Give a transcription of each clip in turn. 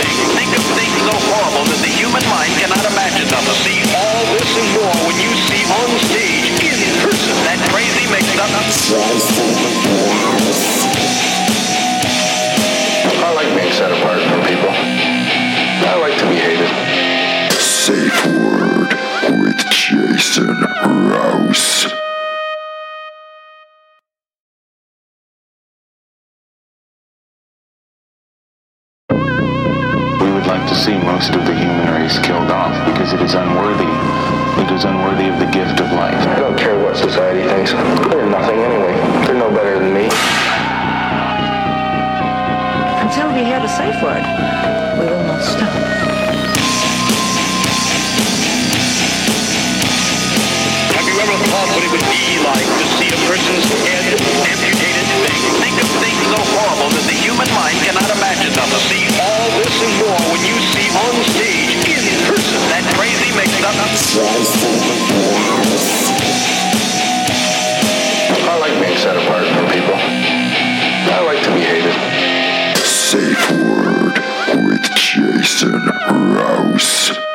Think, think of things so horrible that the human mind cannot imagine them. See all this and more when you see on stage, in person, that crazy mixed up. I like being set apart from people. I like to be hated. Safe Word with Jason Rouse. See most of the human race killed off because it is unworthy. It is unworthy of the gift of life. I don't care what society thinks. They're nothing anyway. They're no better than me. Until we hear the safe word, we will not stop. Have you ever thought what it would be like to see a person's head amputated? Think, think of things so horrible that the human mind cannot imagine them. To see all this and more when you see on stage, in person, that crazy mixed up. I like being set apart from people. I like to be hated. Safe Word with Jason Rouse.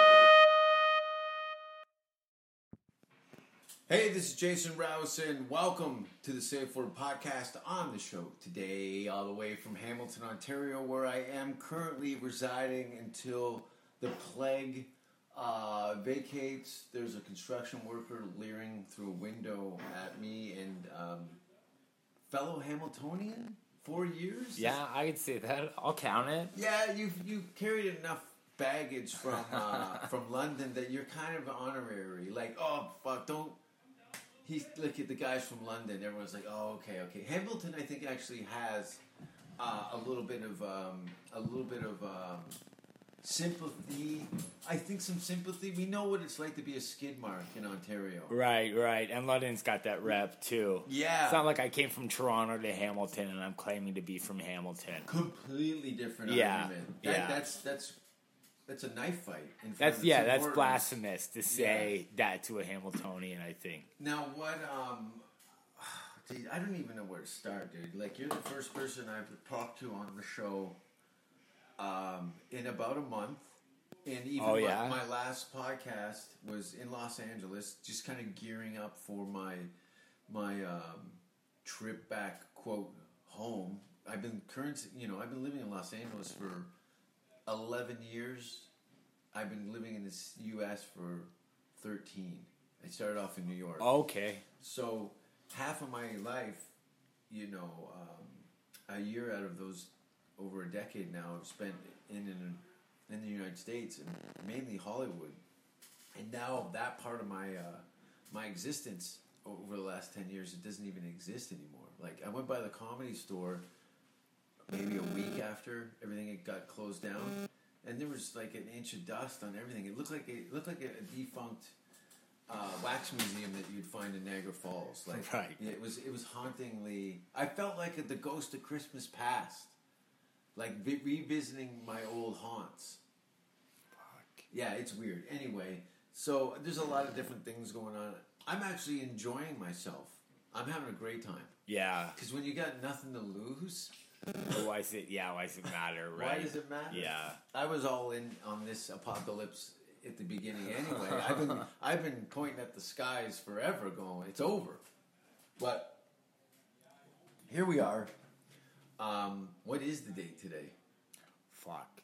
Hey, this is Jason Rouse, and welcome to the Safe Word Podcast on the show today, all the way from Hamilton, Ontario, where I am currently residing until the plague uh, vacates. There's a construction worker leering through a window at me, and um, fellow Hamiltonian, four years. Yeah, I could say that. I'll count it. Yeah, you you carried enough baggage from uh, from London that you're kind of honorary. Like, oh fuck, don't. He's at the guys from London. Everyone's like, oh okay, okay. Hamilton, I think actually has uh, a little bit of um, a little bit of um, sympathy. I think some sympathy. We know what it's like to be a skid mark in Ontario. Right, right. And London's got that rep too. Yeah. It's not like I came from Toronto to Hamilton and I'm claiming to be from Hamilton. Completely different Yeah, argument. That, yeah. That's that's that's a knife fight. That's yeah, that's blasphemous to say that to a Hamiltonian, I think. Now what? Um, dude, I don't even know where to start, dude. Like you're the first person I've talked to on the show um, in about a month, and even Oh, my, yeah? my last podcast was in Los Angeles, just kind of gearing up for my my um, trip back quote home. I've been current, you know, I've been living in Los Angeles for eleven years. I've been living in this U.S. for thirteen. I started off in New York. Okay. So half of my life, you know, um, a year out of those over a decade now, I've spent in in, in the United States and mainly Hollywood. And now that part of my uh, my existence over the last ten years, it doesn't even exist anymore. Like I went by the comedy store maybe a week after everything had got closed down, and there was like an inch of dust on everything. It looked like it looked like a, a defunct uh, wax museum that you'd find in Niagara Falls. Like, Right. yeah, it was it was hauntingly. I felt like the ghost of Christmas past, like vi- revisiting my old haunts. Fuck. Yeah, it's weird. Anyway, so there's a lot of different things going on. I'm actually enjoying myself. I'm having a great time Yeah. because when you got nothing to lose, why is it yeah, why does it matter, right? why does it matter? Yeah. I was all in on this apocalypse at the beginning anyway. I've been I've been pointing at the skies forever, going, "It's over." But here we are. Um, what is the date today? Fuck.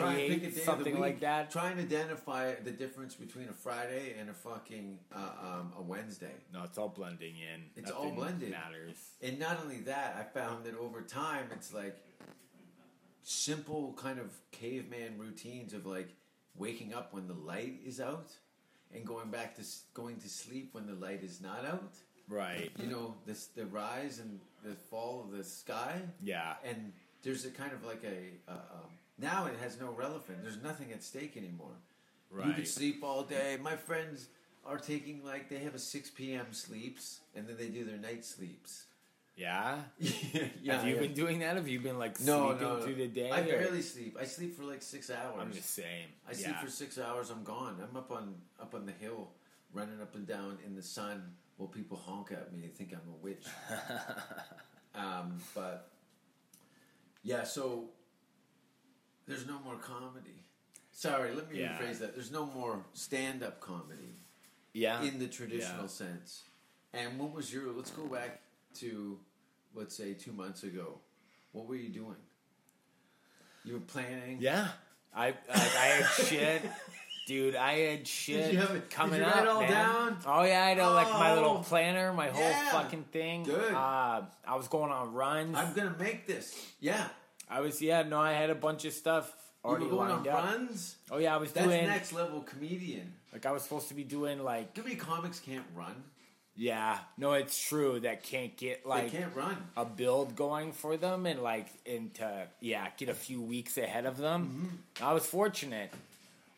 A day eighth, of the something like that. Try and identify the difference between a Friday and a fucking uh, um, a Wednesday. No, it's all blending in. It's all Nothing blended. Matters. And not only that, I found that over time, it's like simple kind of caveman routines of like waking up when the light is out and going back to going to sleep when the light is not out. Right. You know, this the rise and the fall of the sky. Yeah. And there's a kind of like a uh, um, now it has no relevance. There's nothing at stake anymore. Right. You could sleep all day. My friends are taking like they have a six p.m. sleeps and then they do their night sleeps. Yeah. yeah, Have you yeah. been doing that? Have you been like no, sleeping no, no. through the day? I or- barely sleep. I sleep for like six hours. I'm the same. I sleep for six hours. I'm gone. I'm up on up on the hill, running up and down in the sun while people honk at me and think I'm a witch. um, but yeah, so there's no more comedy. Sorry, let me Yeah. rephrase that. There's no more stand-up comedy yeah. in the traditional Yeah. sense. And what was your? Let's go back to, let's say, two months ago. What were you doing? You were planning. Yeah. I like, I had shit. Dude, I had shit you have it- did coming you up, it all man. down? Oh yeah, I had uh, like my little Oh, planner, my whole yeah. fucking thing. Good. Uh, I was going on runs. I'm gonna make this. Yeah. I was yeah, no, I had a bunch of stuff You already were going on up. runs. Oh yeah, I was That's doing next level comedian. like I was supposed to be doing like Too many comics can't run. yeah, no, it's true that can't get like they can't run. a build going for them and like into yeah get a few weeks ahead of them. Mm-hmm. I was fortunate,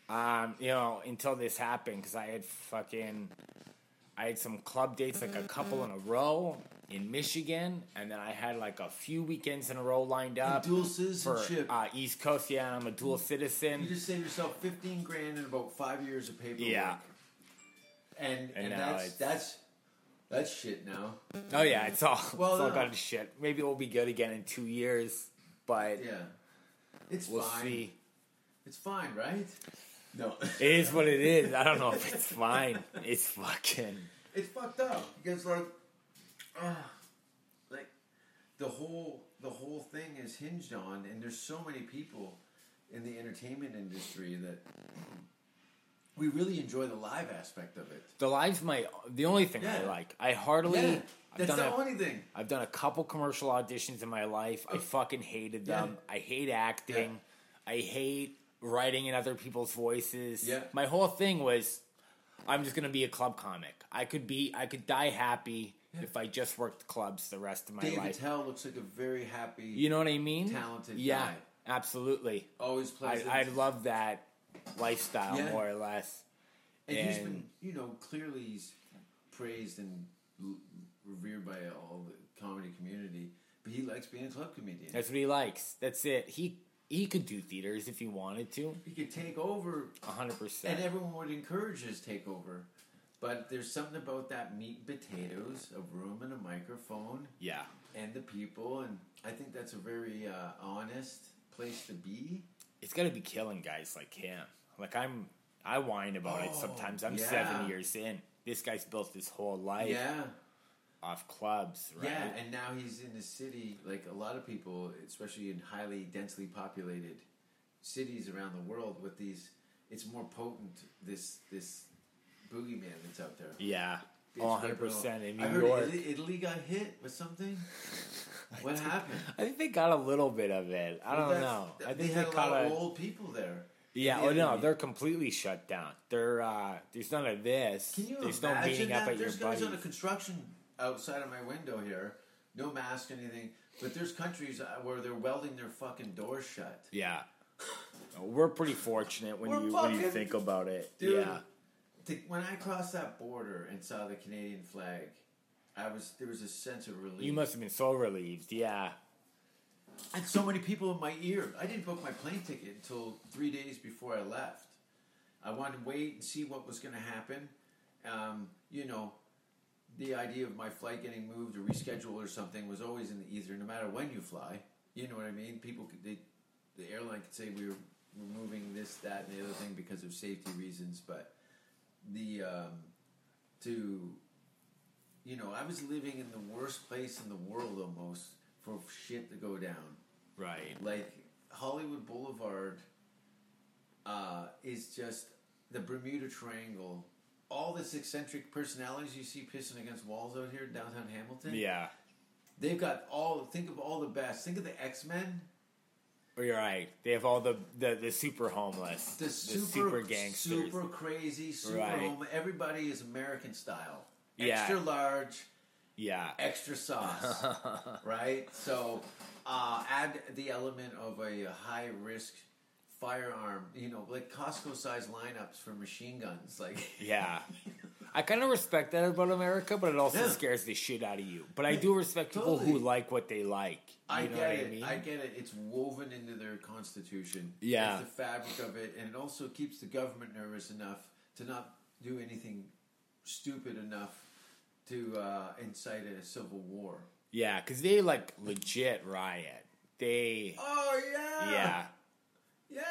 um, you know, until this happened because I had fucking I had some club dates like a couple in a row in Michigan, and then I had like a few weekends in a row lined up dual for citizenship. uh, East Coast. Yeah, I'm a dual citizen. you just saved yourself fifteen grand in about five years of paperwork. Yeah. And and, And that's that's that's shit now. Oh yeah, it's all Well, it's all no. gone to shit. Maybe we'll be good again in two years, but Yeah. It's we'll fine. see. It's fine, right? No. It is what it is. I don't know if it's fine. It's fucking. it's fucked up because like, uh, like the whole the whole thing is hinged on, and there's so many people in the entertainment industry that we really enjoy the live aspect of it. The live's my the only thing I like. I hardly. Yeah, I've that's done the a, only thing. I've done a couple commercial auditions in my life. I fucking hated them. Yeah. I hate acting. I hate writing in other people's voices. Yeah. My whole thing was, I'm just gonna be a club comic. I could be. I could die happy if I just worked clubs the rest of my Dave life. Attell looks like a very happy, You know what I mean? talented Yeah, guy. absolutely. always I, pleasant. I love that lifestyle Yeah. more or less. and, he's been, you know, clearly he's praised and revered by all the comedy community. But he likes being a club comedian. That's what he likes. That's it. He he could do theaters if he wanted to. he could take over hundred And percent. And everyone would encourage his takeover. But there's something about that meat and potatoes, a room and a microphone, Yeah. and the people, and I think that's a very uh, honest place to be. It's gotta be killing guys like him. Like I'm I whine about it Oh, sometimes. I'm yeah. seven years in. This guy's built his whole life Yeah, off clubs, right? yeah, and now he's in the city like a lot of people, especially in highly densely populated cities around the world. With these, it's more potent. This this boogeyman that's out there. Yeah. 100 real. percent in I New heard York. Italy, Italy got hit with something. What happened? I think they got a little bit of it. I Well, don't know. I think they had they a lot a of old people there. Yeah, oh no, they're completely shut down. They're uh there's none of this. Can you there's no imagine meeting that? up at there's your guys on a construction outside of my window here, no mask, anything. But there's countries uh, where they're welding their fucking doors shut. Yeah. We're pretty fortunate when We're you when you think about it. Dude, Yeah. to, when I crossed that border and saw the Canadian flag, I was there was a sense of relief. You must have been so relieved. Yeah. And so many people in my ear. I didn't book my plane ticket until three days before I left. I wanted to wait and see what was going to happen. Um, you know, the idea of my flight getting moved or rescheduled or something was always in the ether, no matter when you fly. You know what I mean? People, could, they, the airline could say we were removing this, that, and the other thing because of safety reasons, but the um, to you know, I was living in the worst place in the world almost for shit to go down. Right. Like Hollywood Boulevard uh, is just the Bermuda Triangle. All this eccentric personalities you see pissing against walls out here in downtown Hamilton. Yeah. They've got all. Think of all the best. Think of the X Men. You're right. They have all the the, the super homeless, The super, gangsters. super crazy, super Right. home. Everybody is American style. Yeah. Extra large, Yeah. extra sauce, right? So uh, add the element of a high risk firearm, you know, like Costco size lineups for machine guns. Like, Yeah. I kind of respect that about America, but it also Yeah. scares the shit out of you. But I do respect people who like what they like. You I know get what it. I mean? I get it. It's woven into their constitution. Yeah. It's the fabric of it, and it also keeps the government nervous enough to not do anything stupid enough to uh, incite a civil war. yeah, because they like legit riot. They, Oh yeah. yeah. Yeah.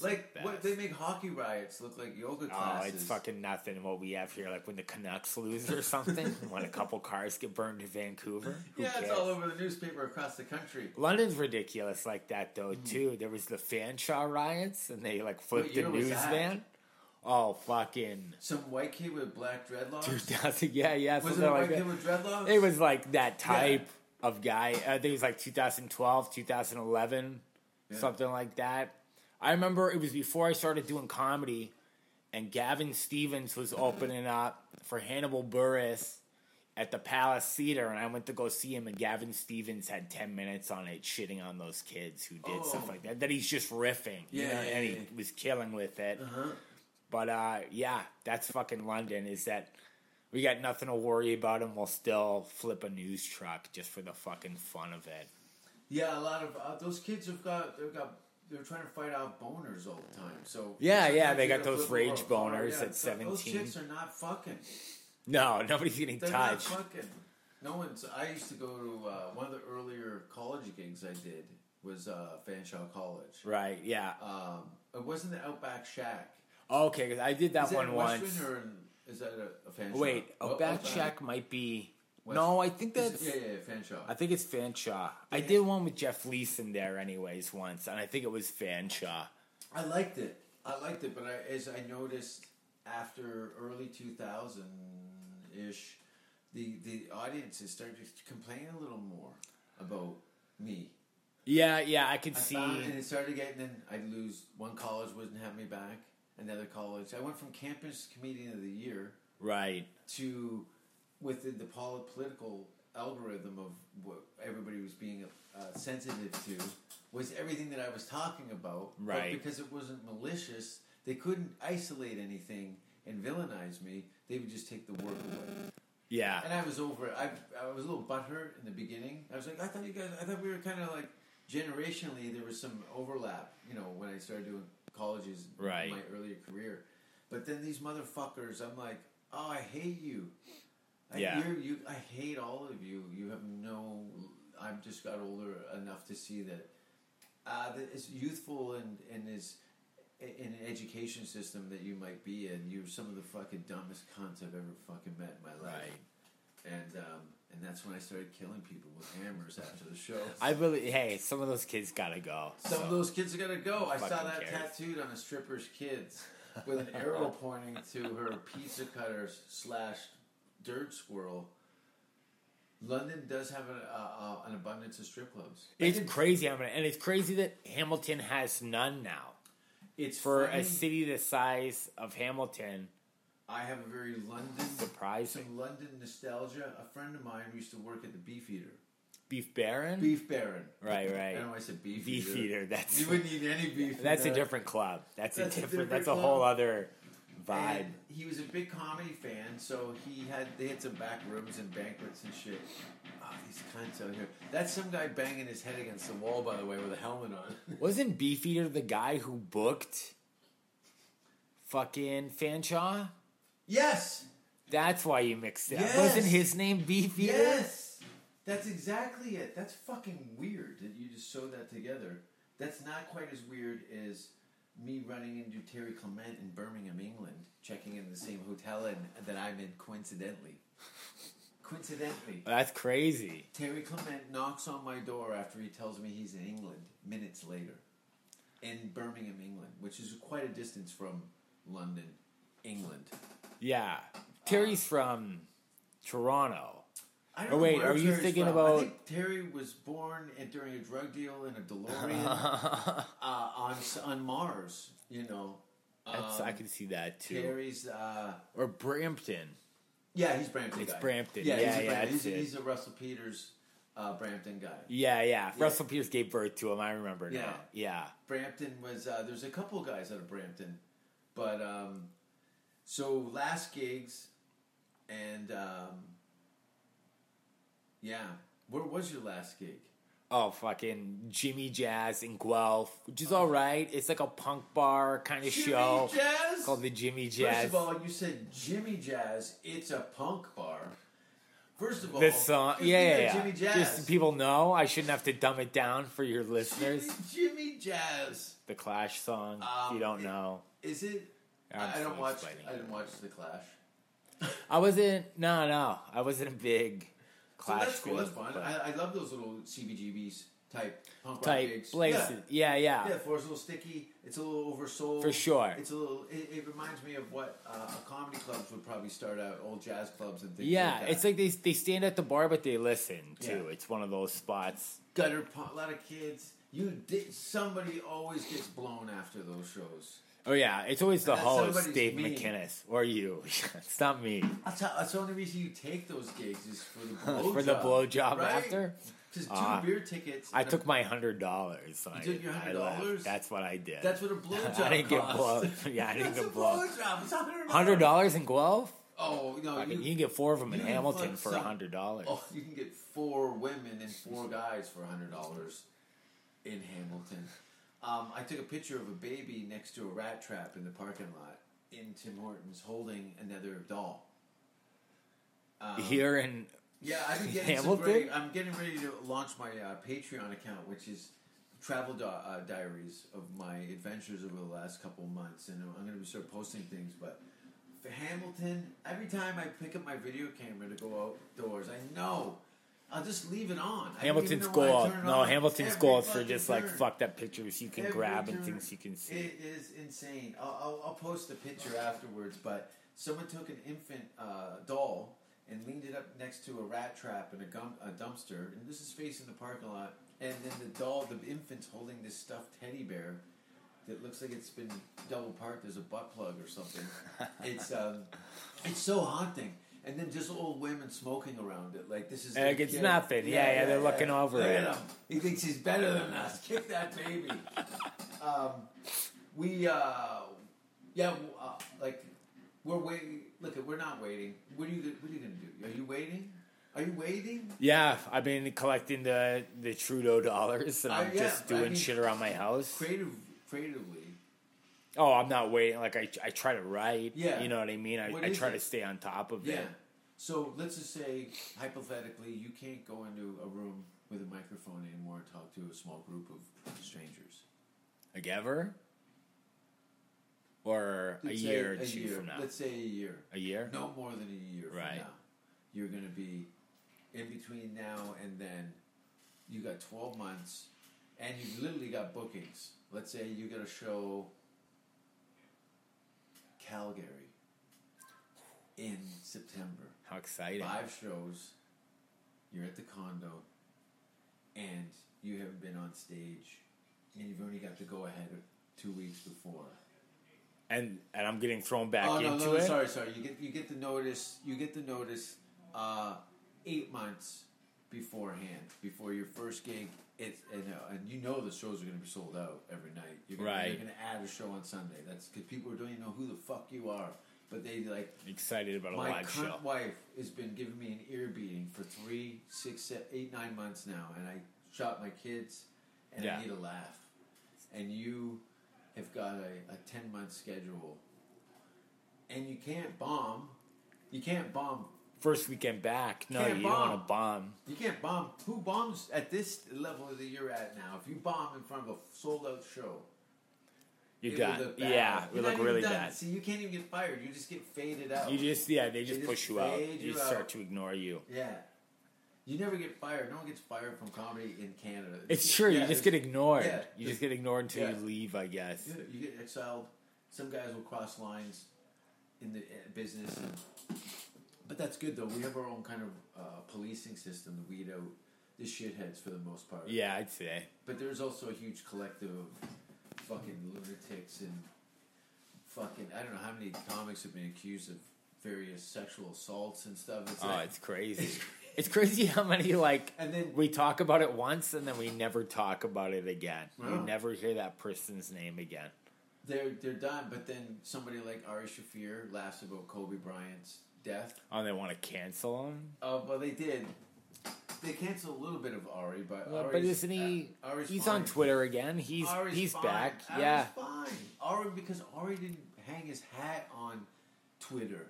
Like the what best. they make hockey riots look like yoga Oh, classes. it's fucking nothing what we have here. Like when the Canucks lose or something, when a couple cars get burned in Vancouver. Yeah, it's all over the newspaper across the country. London's ridiculous like that though mm-hmm. too. There was the Fanshawe riots, and they like flipped the news van. Oh fucking Some white kid with black dreadlocks. 2000, yeah, yeah, was it a like white kid with dreadlocks? It was like that type of guy. I think it was like 2012, 2011, Yeah. something like that. I remember it was before I started doing comedy, and Gavin Stevens was opening up for Hannibal Buress at the Palace Theater, and I went to go see him, and Gavin Stevens had 10 minutes on it, shitting on those kids who did stuff Oh. like that. That he's just riffing, you Yeah, know, yeah, and he yeah. was killing with it. Uh-huh. But uh, yeah, that's fucking London. Is that we got nothing to worry about, and we'll still flip a news truck just for the fucking fun of it. Yeah, a lot of uh, those kids have got they've got they're trying to fight out boners all the time. So Yeah, yeah, they got those rage little car. boners Yeah, at so Those 17. chicks are not fucking. No, nobody's getting They're touched. not fucking. No one's. I used to go to uh, one of the earlier college gigs I did was uh, Fanshawe College. Right? Yeah. Um, it wasn't the Outback Shack. Okay, 'cause I did that is that one in once. Western or in, is that a, a Fanshawe? Wait, Oh, Outback Shack might be. West- No, I think that's. yeah, yeah, yeah, Fanshawe. I think it's Fanshawe. I did one with Jeff Leeson there, anyways, once, and I think it was Fanshawe. I liked it. I liked it, but I, as I noticed after early 2000 ish, the the audiences started to complain a little more about me. Yeah, yeah, I could I see. found, and it started getting. Then I'd lose one college wouldn't have me back. Another college. I went from campus comedian of the year Right. to within the poli- political algorithm of what everybody was being uh, sensitive to was everything that I was talking about. Right. But because it wasn't malicious, they couldn't isolate anything and villainize me. They would just take the work away. Yeah. And I was over it. I, I was a little butthurt in the beginning. I was like, I thought you guys, I thought we were kind of like generationally, there was some overlap, you know, when I started doing colleges Right. in my earlier career. But then these motherfuckers, I'm like, oh, I hate you. I, Yeah. you're, you, I hate all of you. You have no. I've just got older enough to see that uh, that as youthful and and as in an education system that you might be in, you're some of the fucking dumbest cunts I've ever fucking met in my life. Right. And um, and that's when I started killing people with hammers after the show. I really, hey, some of those kids gotta go. Some so. of those kids are gonna go. I saw that cares? tattooed on a stripper's kids with an arrow pointing to her pizza cutter slash dirt squirrel. London does have an, uh, uh, an abundance of strip clubs. It's crazy, I mean, and it's crazy that Hamilton has none now. It's For funny. a city the size of Hamilton, I have a very London surprising. some London nostalgia. A friend of mine used to work at the Beef Eater. Beef Baron, Beef Baron. right, right. I don't know why I said Beef, Beef Eater. eater. That's You wouldn't eat any beef. that's a different club. That's, That's a a different. different that's a club. whole other vibe. And he was a big comedy fan, so he had they had some back rooms and banquets and shit. Oh, these cunts out here. That's some guy banging his head against the wall, by the way, with a helmet on. Wasn't Beef Eater the guy who booked fucking Fanshawe? yes, That's why you mixed it. up. Yes. Wasn't his name Beef Eater? yes, that's exactly it. That's fucking weird that you just sewed that together. That's not quite as weird as me running into Terry Clement in Birmingham, England, checking in the same hotel in, that I'm in coincidentally. Coincidentally. That's crazy. Terry Clement knocks on my door after he tells me he's in England minutes later. In Birmingham, England, which is quite a distance from London, England. Yeah. Terry's uh, from Toronto. I Oh, wait, are you Terry's thinking from. I about- think Terry was born in, during a drug deal in a DeLorean uh, on on Mars. You know, Um, I can see that too. Terry's. Uh, Or Brampton. yeah, he's Brampton. It's guy. Brampton. Yeah, Yeah, he's, a yeah, Brampton. he's, a, he's a Russell Peters uh, Brampton guy. Yeah, yeah. Russell Peters gave birth to him. I remember Yeah. now. Yeah. Brampton was uh, there's a couple guys out of Brampton, but um, so last gigs, and um, yeah, where was your last gig? Oh, fucking Jimmy Jazz in Guelph, which is all right. It's like a punk bar kind of show. Jimmy show Jazz called the Jimmy Jazz. First of all, you said Jimmy Jazz. It's a punk bar. First of all, the song, yeah, yeah, yeah. Jimmy Jazz. Just so people know. I shouldn't have to dumb it down for your listeners. Jimmy, Jimmy Jazz. The Clash song, if Um, you don't it- know. Is it? I'm I, still don't watch. I didn't watch the Clash. I wasn't. No, no, I wasn't a big So that's cool. That's fun. I, I love those little CBGBs type punk rock Type gigs. places. Yeah, yeah. Yeah, the floor's a little sticky. It's a little oversold. For sure. It's a little. It, it reminds me of what uh, comedy clubs would probably start out. Old jazz clubs and things. Yeah, like that. it's like they they stand at the bar, but they listen too. Yeah. It's one of those spots. gutter punk. A lot of kids. You did. Somebody always gets blown after those shows. Oh yeah, it's always the host, somebody's Dave me. McInnes, or you. it's not me. That's, how, that's the only reason you take those gigs is for the blow For the blowjob right? after? Just two Ah. beer tickets. I and a- took my hundred dollars. You took your $100? That's what I did. That's what a blowjob I didn't get costs. Yeah, I didn't That's get a blown. blowjob. It's $100. Hundred dollars in Guelph? Oh no, I mean, you, can get four of them in you can Hamilton fuck for a some- hundred dollars. Oh, you can get four women and four guys for hundred dollars in Hamilton. Um, I took a picture of a baby next to a rat trap in the parking lot in Tim Hortons holding another doll. Um, Here in yeah, I've been getting Hamilton? great. I'm getting ready to launch my uh, Patreon account, which is travel di- uh, diaries of my adventures over the last couple of months, and I'm going to be start posting things. But for Hamilton, every time I pick up my video camera to go outdoors, I know I'll just leave it on. Hamilton's gold. No, on. Hamilton's Every gold for just like turn. fucked up pictures you can Every grab and things you can see. It is insane. I'll, I'll, I'll post a picture afterwards, but someone took an infant uh, doll and leaned it up next to a rat trap and a, gum, a dumpster, and this is facing the parking lot. And then the doll, the infant's holding this stuffed teddy bear that looks like it's been double parked as a butt plug or something. it's um, it's so haunting. And then just old women smoking around it, like this is Like, it's kid. nothing. Yeah, yeah, they're looking over Look it. at him. He thinks he's better than us. Kick that baby. um, we, uh, yeah, uh, like we're waiting. Look, we're not waiting. What are you? What are you gonna do? Are you waiting? Are you waiting? Yeah, I've been collecting the the Trudeau dollars, and Uh, I'm yeah, just I doing mean, shit around my house. Creative, creatively. Oh, I'm not waiting. Like I, I try to write. Yeah. you know what I mean. I, I try it? to stay on top of it. Yeah. it. So let's just say, hypothetically, you can't go into a room with a microphone anymore and talk to a small group of strangers. Like ever, or a Let's say year or a two year. from now. Let's say a year. A year. No more than a year Right. from now. You're going to be in between now and then. You got 12 months, and you've literally got bookings. Let's say you got a show Calgary in September. How exciting! Five shows. You're at the condo, and you haven't been on stage, and you've only got to go ahead two weeks before. And and I'm getting thrown back oh no, into no, it. sorry, sorry. You get you get the notice. You get the notice uh, eight months beforehand, before your first gig. It's and, uh, and you know the shows are going to be sold out every night. You're gonna, Right. You're going to add a show on Sunday. That's because people don't even know who the fuck you are, but they like Excited about a my live cunt show. wife has been giving me an ear beating for three, six, se- eight, nine months now, and I shot my kids, and Yeah. I need a laugh. And you have got a, a ten month schedule, and you can't bomb. You can't bomb. First weekend back. No, Can't you don't want to bomb. You can't bomb. Who bombs at this level that you're at now? If you bomb in front of a sold out show, You're done. Yeah, we You're look really done. bad. See, you can't even get fired. You just get faded out. You just yeah, they just just push you out. You you just start out. to ignore you. Yeah. You never get fired. No one gets fired from comedy in Canada. It's true. Yeah, you just get ignored. yeah, you just get ignored until yeah. you leave. I guess. You get exiled. Some guys will cross lines in the uh, business, and, but that's good though. We have our own kind of uh, policing system to weed out the shitheads for the most part. Yeah, I'd say. But there's also a huge collective of fucking lunatics and fucking I don't know how many comics have been accused of various sexual assaults and stuff. It's Oh, like, it's crazy. it's, crazy how many like And then- we talk about it once and then we never talk about it again. We never hear that person's name again. they're they're done. But then somebody like Ari Shaffir laughs about Kobe Bryant's death. Oh, they want to cancel him. Oh, well, they did. They canceled a little bit of Ari, but Well, but isn't he? uh, Ari's he's fine. on Twitter again. He's Ari's he's fine. back. Ari's yeah. fine. Ari because Ari didn't hang his hat on Twitter.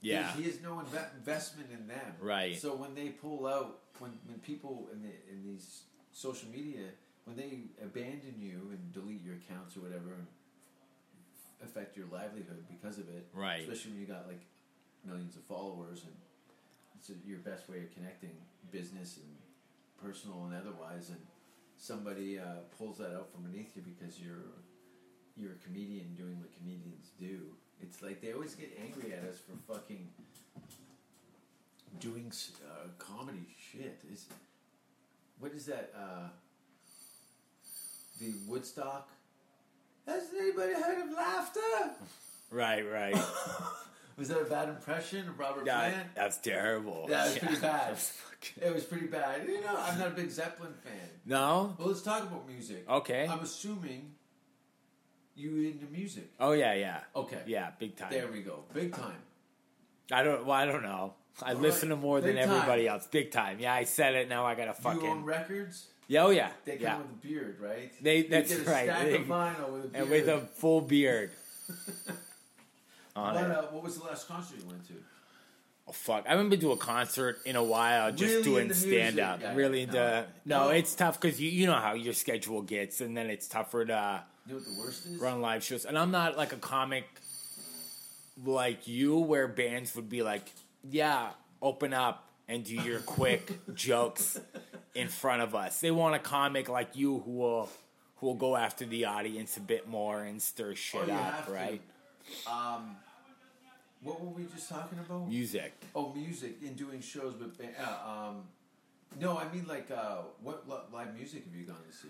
Yeah. he, has no inve- investment in them. Right. So when they pull out, when when people in the in these social media, when they abandon you and delete your accounts or whatever, affect your livelihood because of it. Right. Especially when you got like millions of followers and it's your best way of connecting business and personal and otherwise. And somebody uh, pulls that out from beneath you because you're you're a comedian doing what comedians do. It's like they always get angry at us for fucking doing uh, comedy shit. Is what is that? Uh, the Woodstock. Has anybody heard of laughter? Right. Right. Was that a bad impression of Robert That- Plant? that's terrible. That was pretty bad. It was pretty bad. You know, I'm not a big Zeppelin fan. no. Well, let's talk about music. Okay. I'm assuming you into music. Oh yeah. Yeah. Okay. Yeah. Big time. There we go. Big time. I don't. Well, I don't know. I All listen right. to more than time. everybody else. Big time. Yeah, I said it. Now I gotta Do you own fucking. records? Yeah. Oh yeah. They come yeah. with a beard, right? They- that's right. Stack They- of vinyl with a beard. and with a full beard. on But, it. uh, what was the last concert you went to? Oh, fuck. I haven't been to a concert in a while, just Really doing stand up. Yeah, really into. No. No, No. it's tough because you, you know how your schedule gets, and then it's tougher to You know what the worst is? run live shows. And I'm not like a comic like you, where bands would be like, yeah, open up and do your quick jokes in front of us. They want a comic like you who will. Who will go after the audience a bit more and stir shit Oh, up, right? Um, what were we just talking about? Music. Oh, music and doing shows with ba- uh, um, no, I mean like uh, what li- live music have you gone to see?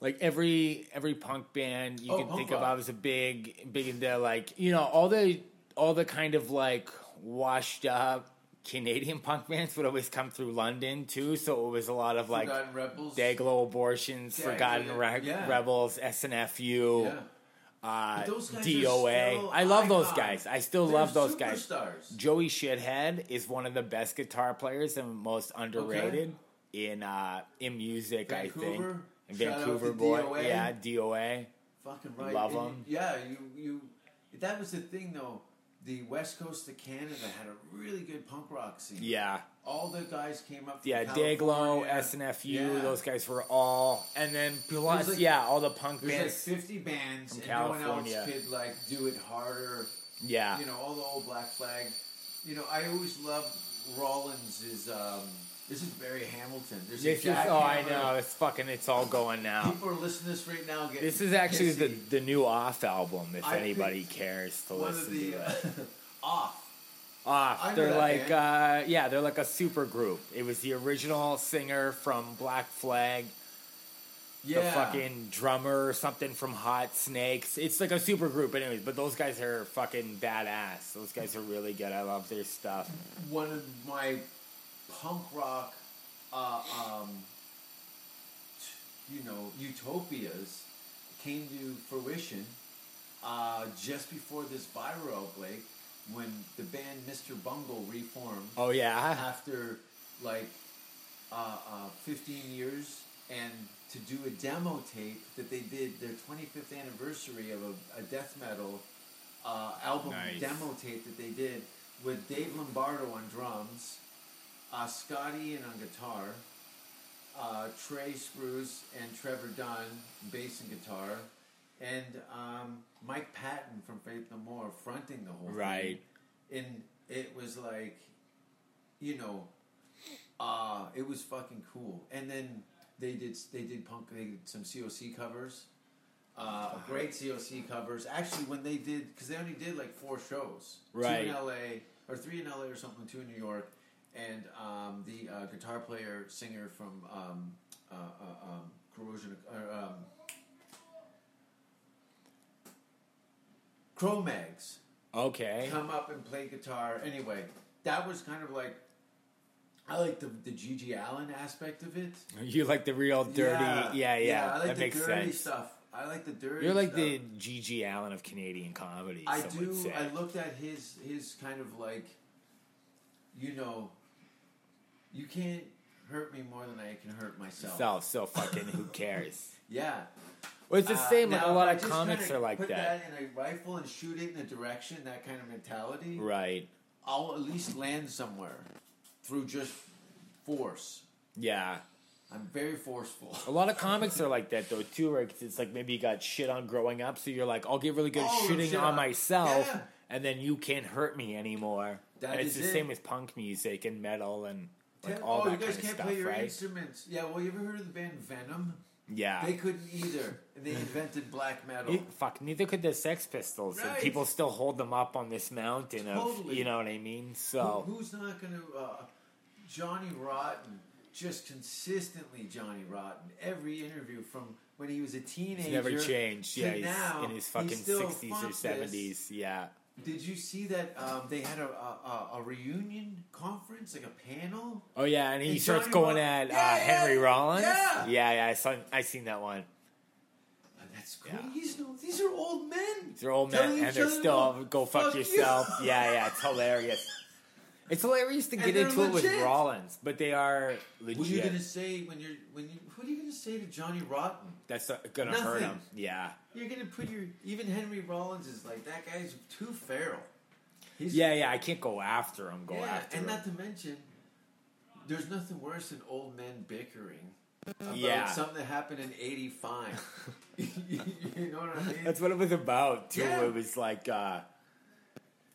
like every every punk band you Oh, can punk think of rock. I was a big big into like you know all the all the kind of like washed up Canadian punk bands would always come through London too so it was a lot of like Forgotten Rebels. Dayglo Abortions Yeah, Forgotten yeah, Re- yeah. Rebels SNFU Yeah. Uh, But those guys are DOA still I love those guys I still They're love those guys. Joey Shithead is one of the best guitar players and most underrated in uh, in music I think Vancouver? in Shout out Vancouver boy DOA. yeah DOA Fucking right. Love And 'em. you- Yeah, you you. That was the thing though. The west coast of Canada had a really good punk rock scene. yeah All the guys came up. From Yeah, California. SNFU, Yeah. those guys were all, and then plus, like- yeah, all the punk There's like bands. 50 bands, and no one else could like do it harder. yeah, You know, all the old Black Flag. You know, I always loved Rollins. Is um, this is Barry Hamilton. There's this is. Oh, I know. It's fucking. It's all going now. People are listening to this right now. This is actually the the new off album. If I anybody cares to listen the to it. uh, off. Off. I They're like, uh, yeah, they're like a super group. It was the original singer from Black Flag. Yeah, the fucking drummer or something from Hot Snakes. It's like a super group, anyways. But those guys are fucking badass. Those guys are really good. I love their stuff. one of my punk rock, uh, um, you know, utopias came to fruition uh, just before this viral outbreak when the band Mr. Bungle reformed Oh yeah, after like uh, uh, 15 years and to do a demo tape that they did their 25th anniversary of a, a death metal uh, album Nice. demo tape that they did with Dave Lombardo on drums, uh, Scotty Ian on guitar, uh, Trey Spruance and Trevor Dunn bass and guitar, and um, Mike Patton from Faith No More fronting the whole thing right. and it was like, you know, uh, it was fucking cool. And then they did they did punk they did some COC covers, uh, great COC covers. Actually, when they did because they only did like four shows, Right. two in LA or three in LA or something, two in New York, and um, the uh, guitar player singer from um, uh, uh, um, Corrosion. Uh, um, Cro-Mags Okay. come up and play guitar. Anyway, that was kind of like I like the the GG Allin aspect of it. You like the real dirty? Yeah, yeah. I like that the makes dirty sense. stuff. I like the dirty. You're like stuff. the GG Allin of Canadian comedy. I do. I looked at his his kind of like, you know, you can't hurt me more than I can hurt myself. Self, so fucking who cares? Yeah. Well, it's the Uh, same. Like a lot of comics are like put that. in a rifle and shoot it in a direction, that kind of mentality. Right. I'll at least land somewhere through just force. Yeah. I'm very forceful. A lot of comics are like that though too, where it's it's like maybe you got shit on growing up, so you're like, I'll get really good Oh, shitting shit on on- myself, Yeah. and then you can't hurt me anymore. That and it's the it. same with punk music and metal and like all oh, that you guys kind of can't stuff, play your right? instruments. Yeah, well, you ever heard of the band Venom? Yeah. They couldn't either, and they invented black metal. Ne- fuck, neither could the Sex Pistols, and people still hold them up on this mountain of, Totally. you know what I mean? So Who, who's not going to? Uh, Johnny Rotten, just consistently Johnny Rotten. Every interview from when he was a teenager, he's never changed. Yeah, he's now, in his fucking he's sixties or funked this. seventies. Yeah. Did you see that um, they had a, a, a, reunion conference, like a panel? Oh yeah, and he And starts Johnny going at Yeah, uh, yeah, Henry Rollins. yeah. yeah, yeah. I saw. I seen that one. And that's Yeah. cool. These, no, these are old men. They're old Telling men, and each they're other, still "No, go fuck, fuck you." yourself. Yeah, yeah. It's hilarious. It's hilarious to And get they're into it with legit. Rollins, but they are legit. What are you gonna say when you're when you? What are you gonna say to Johnny Rotten? That's not gonna hurt Nothing. him. Yeah. You're gonna put your even Henry Rollins is like that guy's too feral. He's, Yeah, yeah. I can't go after him. Go yeah, after and him. not to mention, there's nothing worse than old men bickering about Yeah. something that happened in '85. you know what I mean? That's what it was about too. Yeah. It was like uh,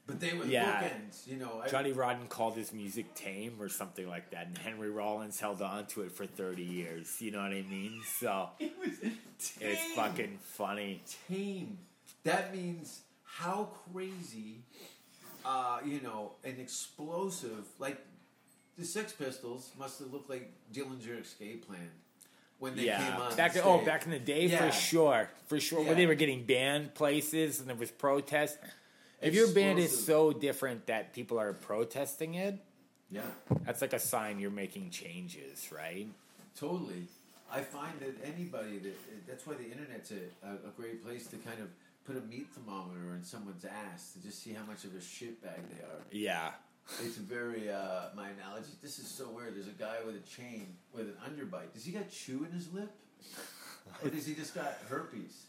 but they were Yeah. bookends. You know, I, Johnny Rotten called his music tame or something like that, and Henry Rollins held on to it for thirty years. You know what I mean? So it was tame. it's fucking funny. tame. That means how crazy, uh, you know, an explosive like the Sex Pistols must have looked like Dillinger Escape Plan when they came yeah, on. back oh back in the day Yeah. for sure, for sure. Yeah. When they were getting banned places and there was protest. If your band is so different that people are protesting it, Yeah, that's like a sign you're making changes, right? totally. I find that anybody that that's why the internet's a, a, great place to kind of put a meat thermometer in someone's ass to just see how much of a shitbag they are. Yeah. It's very uh, my analogy. This is so weird. There's a guy with a chain with an underbite. Does he got chew in his lip, or does he just got herpes?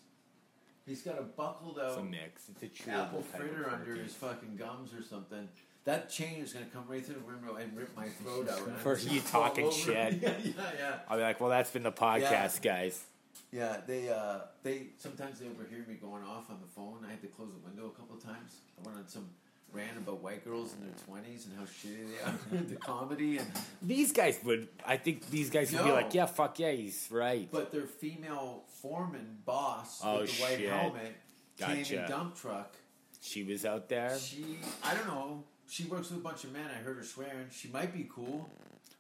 He's got a buckled It's a out mix. It's a chewable apple type of fritter under his fucking gums or something. That chain is gonna come right through the rim and rip my throat out. and I'm For just you fall talking over. shit. Yeah, yeah, yeah. I'll be like, well, that's been the podcast, guys. Yeah, they uh, they sometimes they overhear me going off on the phone. I had to close the window a couple of times. I went on some rant about white girls in their twenties and how shitty they are. the comedy and These guys would, I think these guys would be like, yeah, fuck yeah, he's right. but their female foreman boss Oh, with the white shit. helmet came in dump truck. She was out there. She I don't know. She works with a bunch of men. I heard her swearing. She might be cool.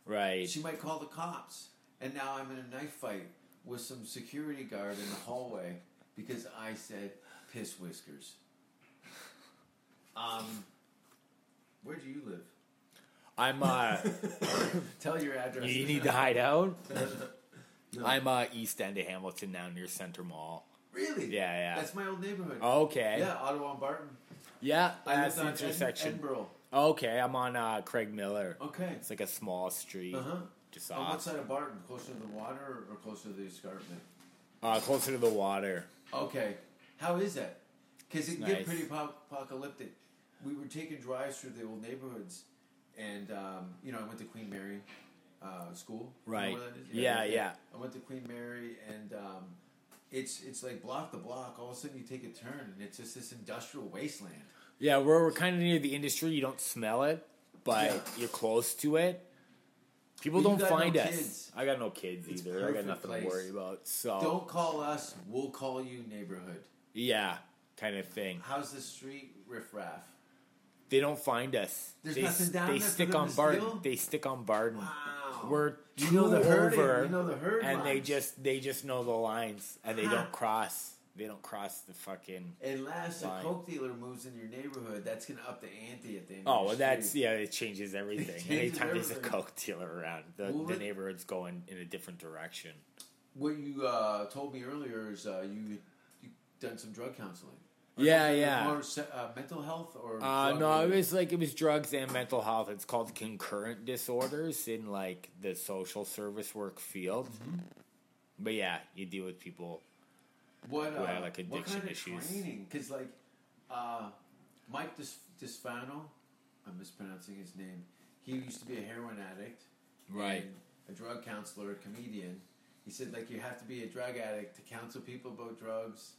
Right. She might call the cops. And now I'm in a knife fight with some security guard in the hallway because I said piss whiskers. Um, where do you live? I'm, uh, Tell your address. you need to hide out? No. I'm, uh, east end of Hamilton now near Center Mall. Really? Yeah, yeah. That's my old neighborhood. Okay. Yeah, Ottawa and Barton. Yeah, I that's the intersection. Edinburgh. Okay, I'm on, uh, Craig Miller. Okay. It's like a small street. Uh huh. Just off. On what side of Barton? Closer to the water or, closer to the escarpment? Uh, closer to the water. Okay. How is that? Because it can Nice. get pretty apo- apocalyptic. We were taking drives through the old neighborhoods, and um, you know, I went to Queen Mary uh, School. You know Right. where that is? Yeah, yeah. I went to Queen Mary, and um, it's it's like block to block. All of a sudden, you take a turn, and it's just this industrial wasteland. Yeah, we're, we're kind of near the industry. You don't smell it, but Yeah. you're close to it. People don't got no find us. kids. I got no kids It's either. I got nothing place. to worry about. So Don't call us. We'll call you neighborhood. yeah, kind of thing. How's the street riffraff? They don't find us. There's they nothing down they there stick on to Barton. steal? They stick on Barton. Wow. We're You two know the over, You know the herd. and they just they just know the lines and they Huh. don't cross. they don't cross the fucking. Unless a coke dealer moves in your neighborhood, that's gonna up the ante at the end. Oh, well, that's yeah. It changes everything. changes Anytime there's a coke dealer around, the, Well, the neighborhood's going in a different direction. What you uh, told me earlier is uh, you you done some drug counseling. Or Yeah, something yeah. More uh, mental health or Uh, no, it was like it was drugs and mental health. It's called concurrent disorders in like the social service work field. Mm-hmm. But yeah, you deal with people. what who uh, have, like, what addiction kind of issues. Because like uh, Mike Dis- Disfano, I'm mispronouncing his name. He used to be a heroin addict, Right. a drug counselor, a comedian. He said like you have to be a drug addict to counsel people about drugs.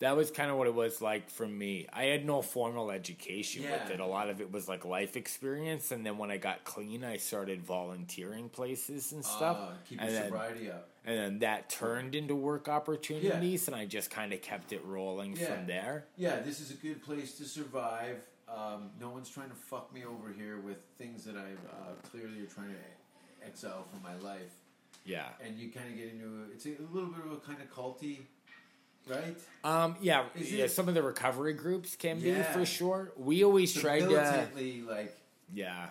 That was kind of what it was like for me. I had no formal education with it. A lot of it was like life experience, and then when I got clean, I started volunteering places and stuff. Uh, keep and your then, sobriety up. and then that turned into work opportunities, and I just kind of kept it rolling Yeah. from there. Yeah, this is a good place to survive. Um, no one's trying to fuck me over here with things that I uh, clearly are trying to exile from my life. Yeah. And you kind of get into a, it's a little bit of a kind of culty, right? Um, yeah, Is yeah. it- Some of the recovery groups can be for sure. We always tried to, militantly, like, yeah.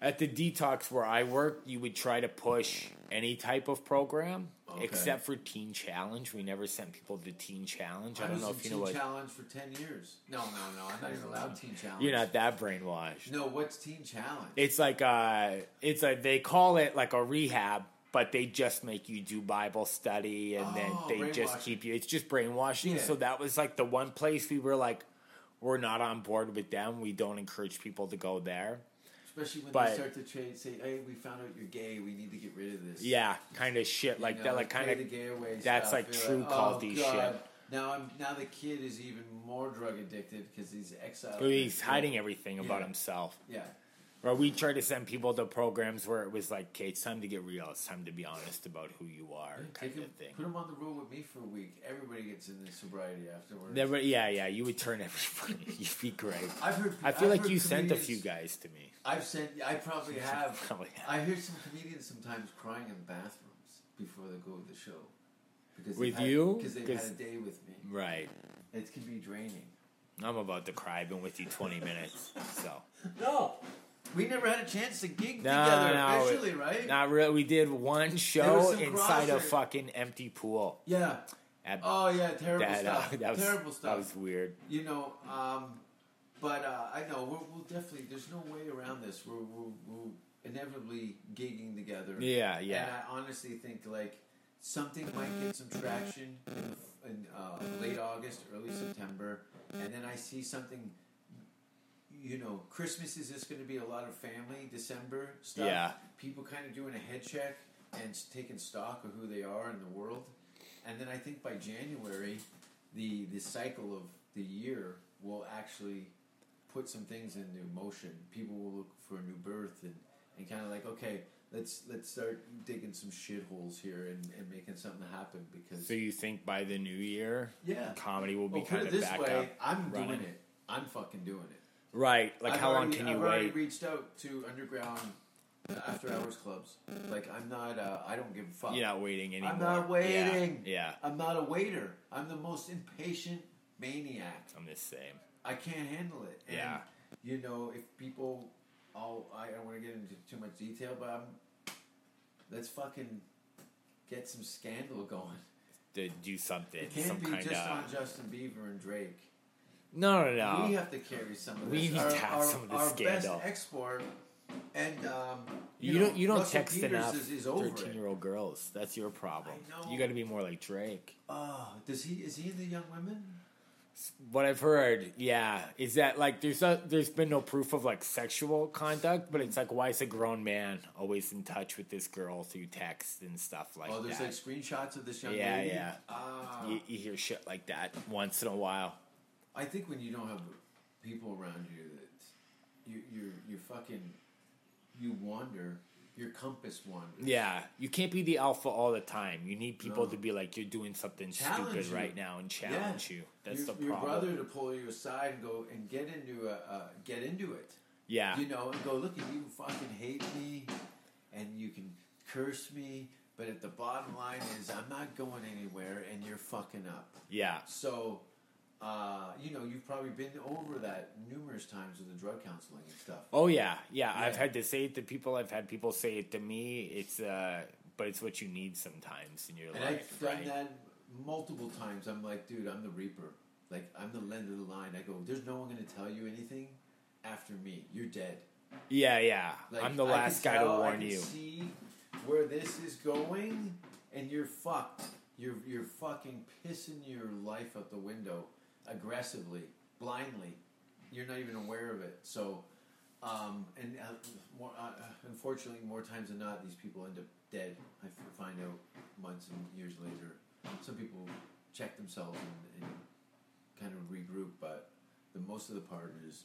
At the detox where I work, you would try to push any type of program Okay. except for Teen Challenge. We never sent people to Teen Challenge. I, I don't was know in if you know Teen what. Challenge for 10 years. No, no, no, I'm not even allowed Teen Challenge. You're not that brainwashed. No, what's Teen Challenge? It's like uh it's like they call it like a rehab, but they just make you do Bible study and then Oh, they just keep you. It's just brainwashing. Yeah. So that was like the one place we were like, we're not on board with them. We don't encourage people to go there. Especially when but- they start to trade, say, hey, we found out you're gay, we need to get rid of this. Yeah, kind of shit You like know, that. Like kind the of gay away that's stuff. like You're true oh, culty God. shit. Now I'm now the kid is even more drug addicted because he's exiled. he's hiding everything about Yeah. himself. Yeah, Or we try to send people to programs where it was like, okay, it's time to get real. It's time to be honest about who you are, kind Take of thing. put them on the road with me for a week. Everybody gets in the sobriety afterwards. Never, yeah, yeah. You would turn everybody. You'd be great. I've heard. I feel I've like you sent a few guys to me. I've sent. I probably have. Probably have. I hear some comedians sometimes crying in bathrooms before they go to the show. Because With had- you? Because they've 'Cause- had a day with me. Right. It can be draining. I'm about to cry. I've been with you 20 minutes. So. No, we never had a chance to gig No, together no, officially, right? Not really. We did one show inside a fucking empty pool. Yeah. At, Oh yeah, terrible that, uh, stuff. that was, terrible stuff. That was weird. You know, um, but uh, I know we'll, we'll definitely. There's no way around this. We're, we're, we're inevitably gigging together. Yeah, yeah. And I honestly think like something might get some traction in, in uh, late August, early September, and then I see something. You know, Christmas is just going to be a lot of family December stuff. Yeah. People kind of doing a head check and taking stock of who they are in the world, and then I think by January, the the cycle of the year will actually put some things into motion. People will look for a new birth and, and kind of like, okay, let's let's start digging some shitholes here and, and making something happen because So you think by the new year, yeah, comedy will be well, kind of this back way, up? I'm running? doing it. I'm fucking doing it. Right. Like I've how long already- can you wait? I've already wait? reached out to underground after hours clubs. Like I'm not. Uh, I don't give a fuck. You're not waiting anymore. I'm not waiting. Yeah. I'm not a waiter. I'm the most impatient maniac. I'm the same. I can't handle it. And, Yeah. You know, if people, I'll, I don't want to get into too much detail, but I'm, let's fucking get some scandal going. To do something. It can't some be kind just of. on Justin Bieber and Drake. No, no, no. We have to carry some of We this. need our, to have our, some of this our scandal. best export, and um, You, you, know, don't. You don't Russell text Peters enough. Is, is. Thirteen-year-old girls. That's your problem. You got to be more like Drake. Oh, does he? Is he in the Young Women? What I've heard, yeah, is that like there's a, there's been no proof of like sexual conduct, but it's like why is a grown man always in touch with this girl through text and stuff like oh, there's that? like screenshots of this young Yeah, lady. yeah. Ah. you, you hear shit like that once in a while. I think when you don't have people around you that you you're you fucking you wander, your compass wanders. Yeah, you can't be the alpha all the time. You need people No. to be like you're doing something Challenge stupid you. right now and challenge you. That's your, the your problem. brother to pull you aside and go and get into a uh, get into it. yeah, You know, and go look at you fucking hate me, and you can curse me, But at the bottom line is, I'm not going anywhere, and you're fucking up. Yeah. So, uh, you know, you've probably been over that numerous times with the drug counseling and stuff. Oh yeah, yeah. I've had to say it to people. I've had people say it to me. It's uh, but it's what you need sometimes in your And life, I've done right? that multiple times. I'm like, dude, I'm the reaper. Like, I'm the end of the line. I go, there's no one going to tell you anything after me. You're dead. Yeah, yeah. Like, I'm the last guy to tell, I warn you. See where this is going, and you're fucked. You're you're fucking pissing your life out the window aggressively, blindly. You're not even aware of it. So, um, and uh, more, uh, unfortunately, more times than not, these people end up dead. I find out months and years later. Some people check themselves and, and kind of regroup, but the most of the part is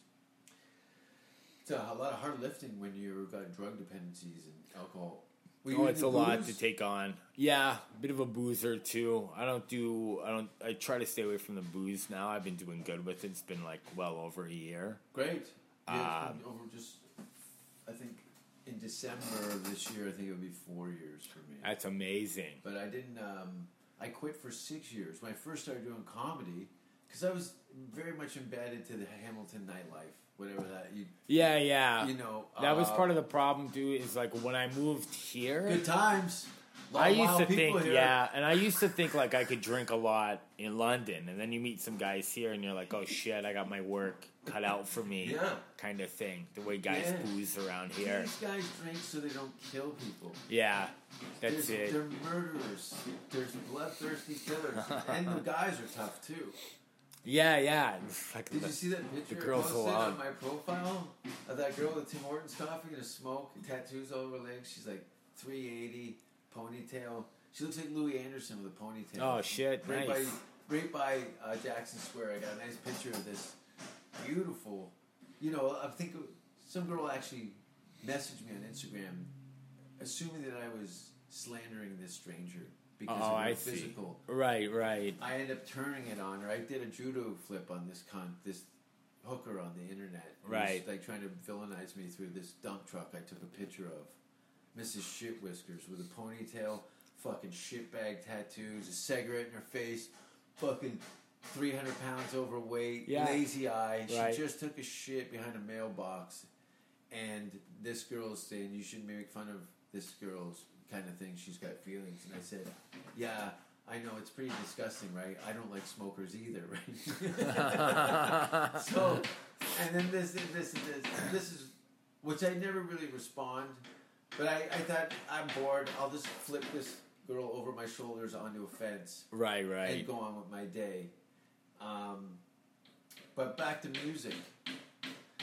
it's a, a lot of hard lifting when you've got drug dependencies and alcohol. Were you Oh, it's a into lot to take on. Yeah, a bit of a boozer too. I don't do. I don't. I try to stay away from the booze now. I've been doing good with it. It's been like well over a year. Great. Yeah, Um, over just, I think in December of this year, I think it would be four years for me. That's amazing. but I didn't. Um, I quit for six years when I first started doing comedy because I was very much embedded to the Hamilton nightlife, whatever that you Yeah, yeah. you know. that was uh, part of the problem, dude. Is like when I moved here. good times. I used to think, here. yeah, and I used to think like I could drink a lot in London, and then you meet some guys here, and you're like, oh shit, I got my work cut out for me, Yeah. kind of thing. The way guys Yeah. booze around here, These guys drink so they don't kill people. yeah, that's There's, it. They're murderers. There's bloodthirsty killers, and the guys are tough too. Yeah, yeah. Like Did the- you see that picture the I girls posted alone. on my profile of that girl with Tim Hortons coffee and a smoke, and tattoos all over her legs? She's like 380, ponytail. She looks like Louie Anderson with a ponytail. Oh, shit, Right nice. by, right by uh, Jackson Square. I got a nice picture of this beautiful. You know, I think some girl actually messaged me on Instagram, assuming that I was slandering this stranger because Oh, of her I see. physical. Right, right. I ended up turning it on or I did a judo flip on this con this hooker on the internet. was, Right. like trying to villainize me through this dump truck I took a picture of. Mrs. Shit Whiskers with a ponytail, fucking shitbag tattoos, a cigarette in her face, fucking 300 pounds overweight, Yeah. lazy eye. She Right. just took a shit behind a mailbox. And this girl is saying, You shouldn't make fun of this girl's kind of thing. She's got feelings. And I said, Yeah, I know it's pretty disgusting, right? I don't like smokers either, right? so, and then this, this, this, this is, which I never really respond, but I, I thought I'm bored. I'll just flip this girl over my shoulders onto a fence Right, right, and go on with my day. Um, but back to music.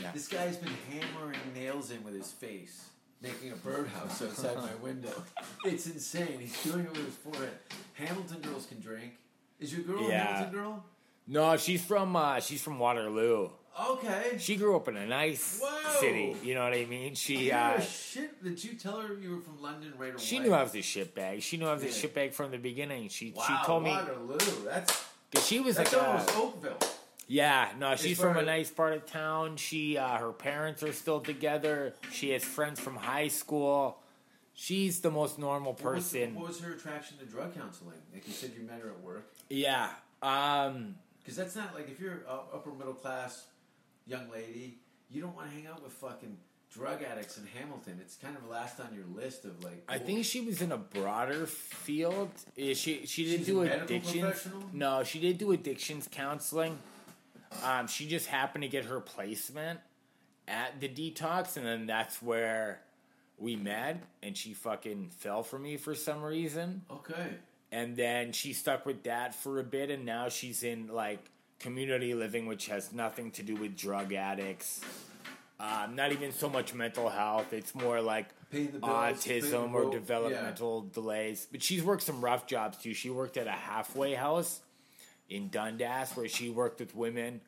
Yeah. This guy's been hammering nails in with his face, making a birdhouse outside my window. It's insane. He's doing it with his forehead. Hamilton girls can drink. Is your girl a Yeah. Hamilton girl? No, she's from uh, she's from Waterloo. Okay. She grew up in a nice Whoa. city. You know what I mean? She You're uh, shit. Did you tell her you were from London right away? she knew I was a shitbag. She knew I was a Yeah. shitbag from the beginning. She Wow, she told me Waterloo. That's 'cause she was that's like a, almost Oakville. Yeah, no, she's from a nice part of town. She, uh, her parents are still together. She has friends from high school. She's the most normal What was, person. what was her attraction to drug counseling? Like you said, you met her at work. Yeah. Um. Because that's not like if you're a upper middle class young lady, you don't want to hang out with fucking drug addicts in Hamilton. It's kind of last on your list of like. I oh, think she was in a broader field. She she did She's do addictions. No, she did do addictions counseling. Um, she just happened to get her placement at the detox, and then that's where we met. And she fucking fell for me for some reason. Okay. and then she stuck with that for a bit and now she's in like community living which has nothing to do with drug addicts um, not even so much mental health it's more like bills, autism or developmental delays but she's worked some rough jobs too she worked at a halfway house in dundas where she worked with women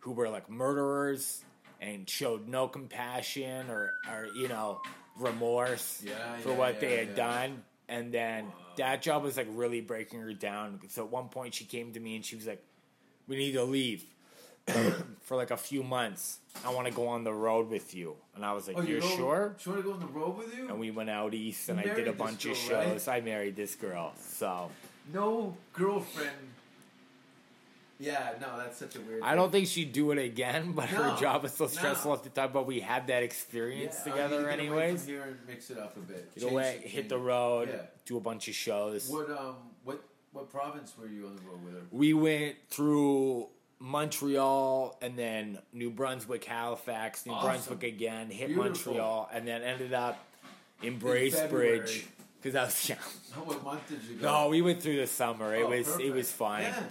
who were like murderers and showed no compassion or, or you know remorse Yeah, for yeah, what yeah, they had done and then that job was like really breaking her down. So at one point she came to me and she was like, "We need to leave." for like a few months. I want to go on the road with you." And I was like, Oh, "You're go- sure?" She want to go on the road with you? And we went out east, and I did a bunch of girl, right? shows. I married this girl, so no girlfriend. Yeah, no, that's such a weird. I don't think she'd do it again. But No, her job was so no. stressful at the time. But we had that experience Yeah, together, need to get away anyways. Here and mix it up a bit. Away, the- hit the road, Yeah. do a bunch of shows. What um what what province were you on the road with her? We went through Montreal and then New Brunswick, Halifax, New Awesome. Brunswick again, hit Beautiful. Montreal, and then ended up in Bracebridge because I was yeah. What month did you go? No, we went through the summer. It Oh, was it was fine. Yeah.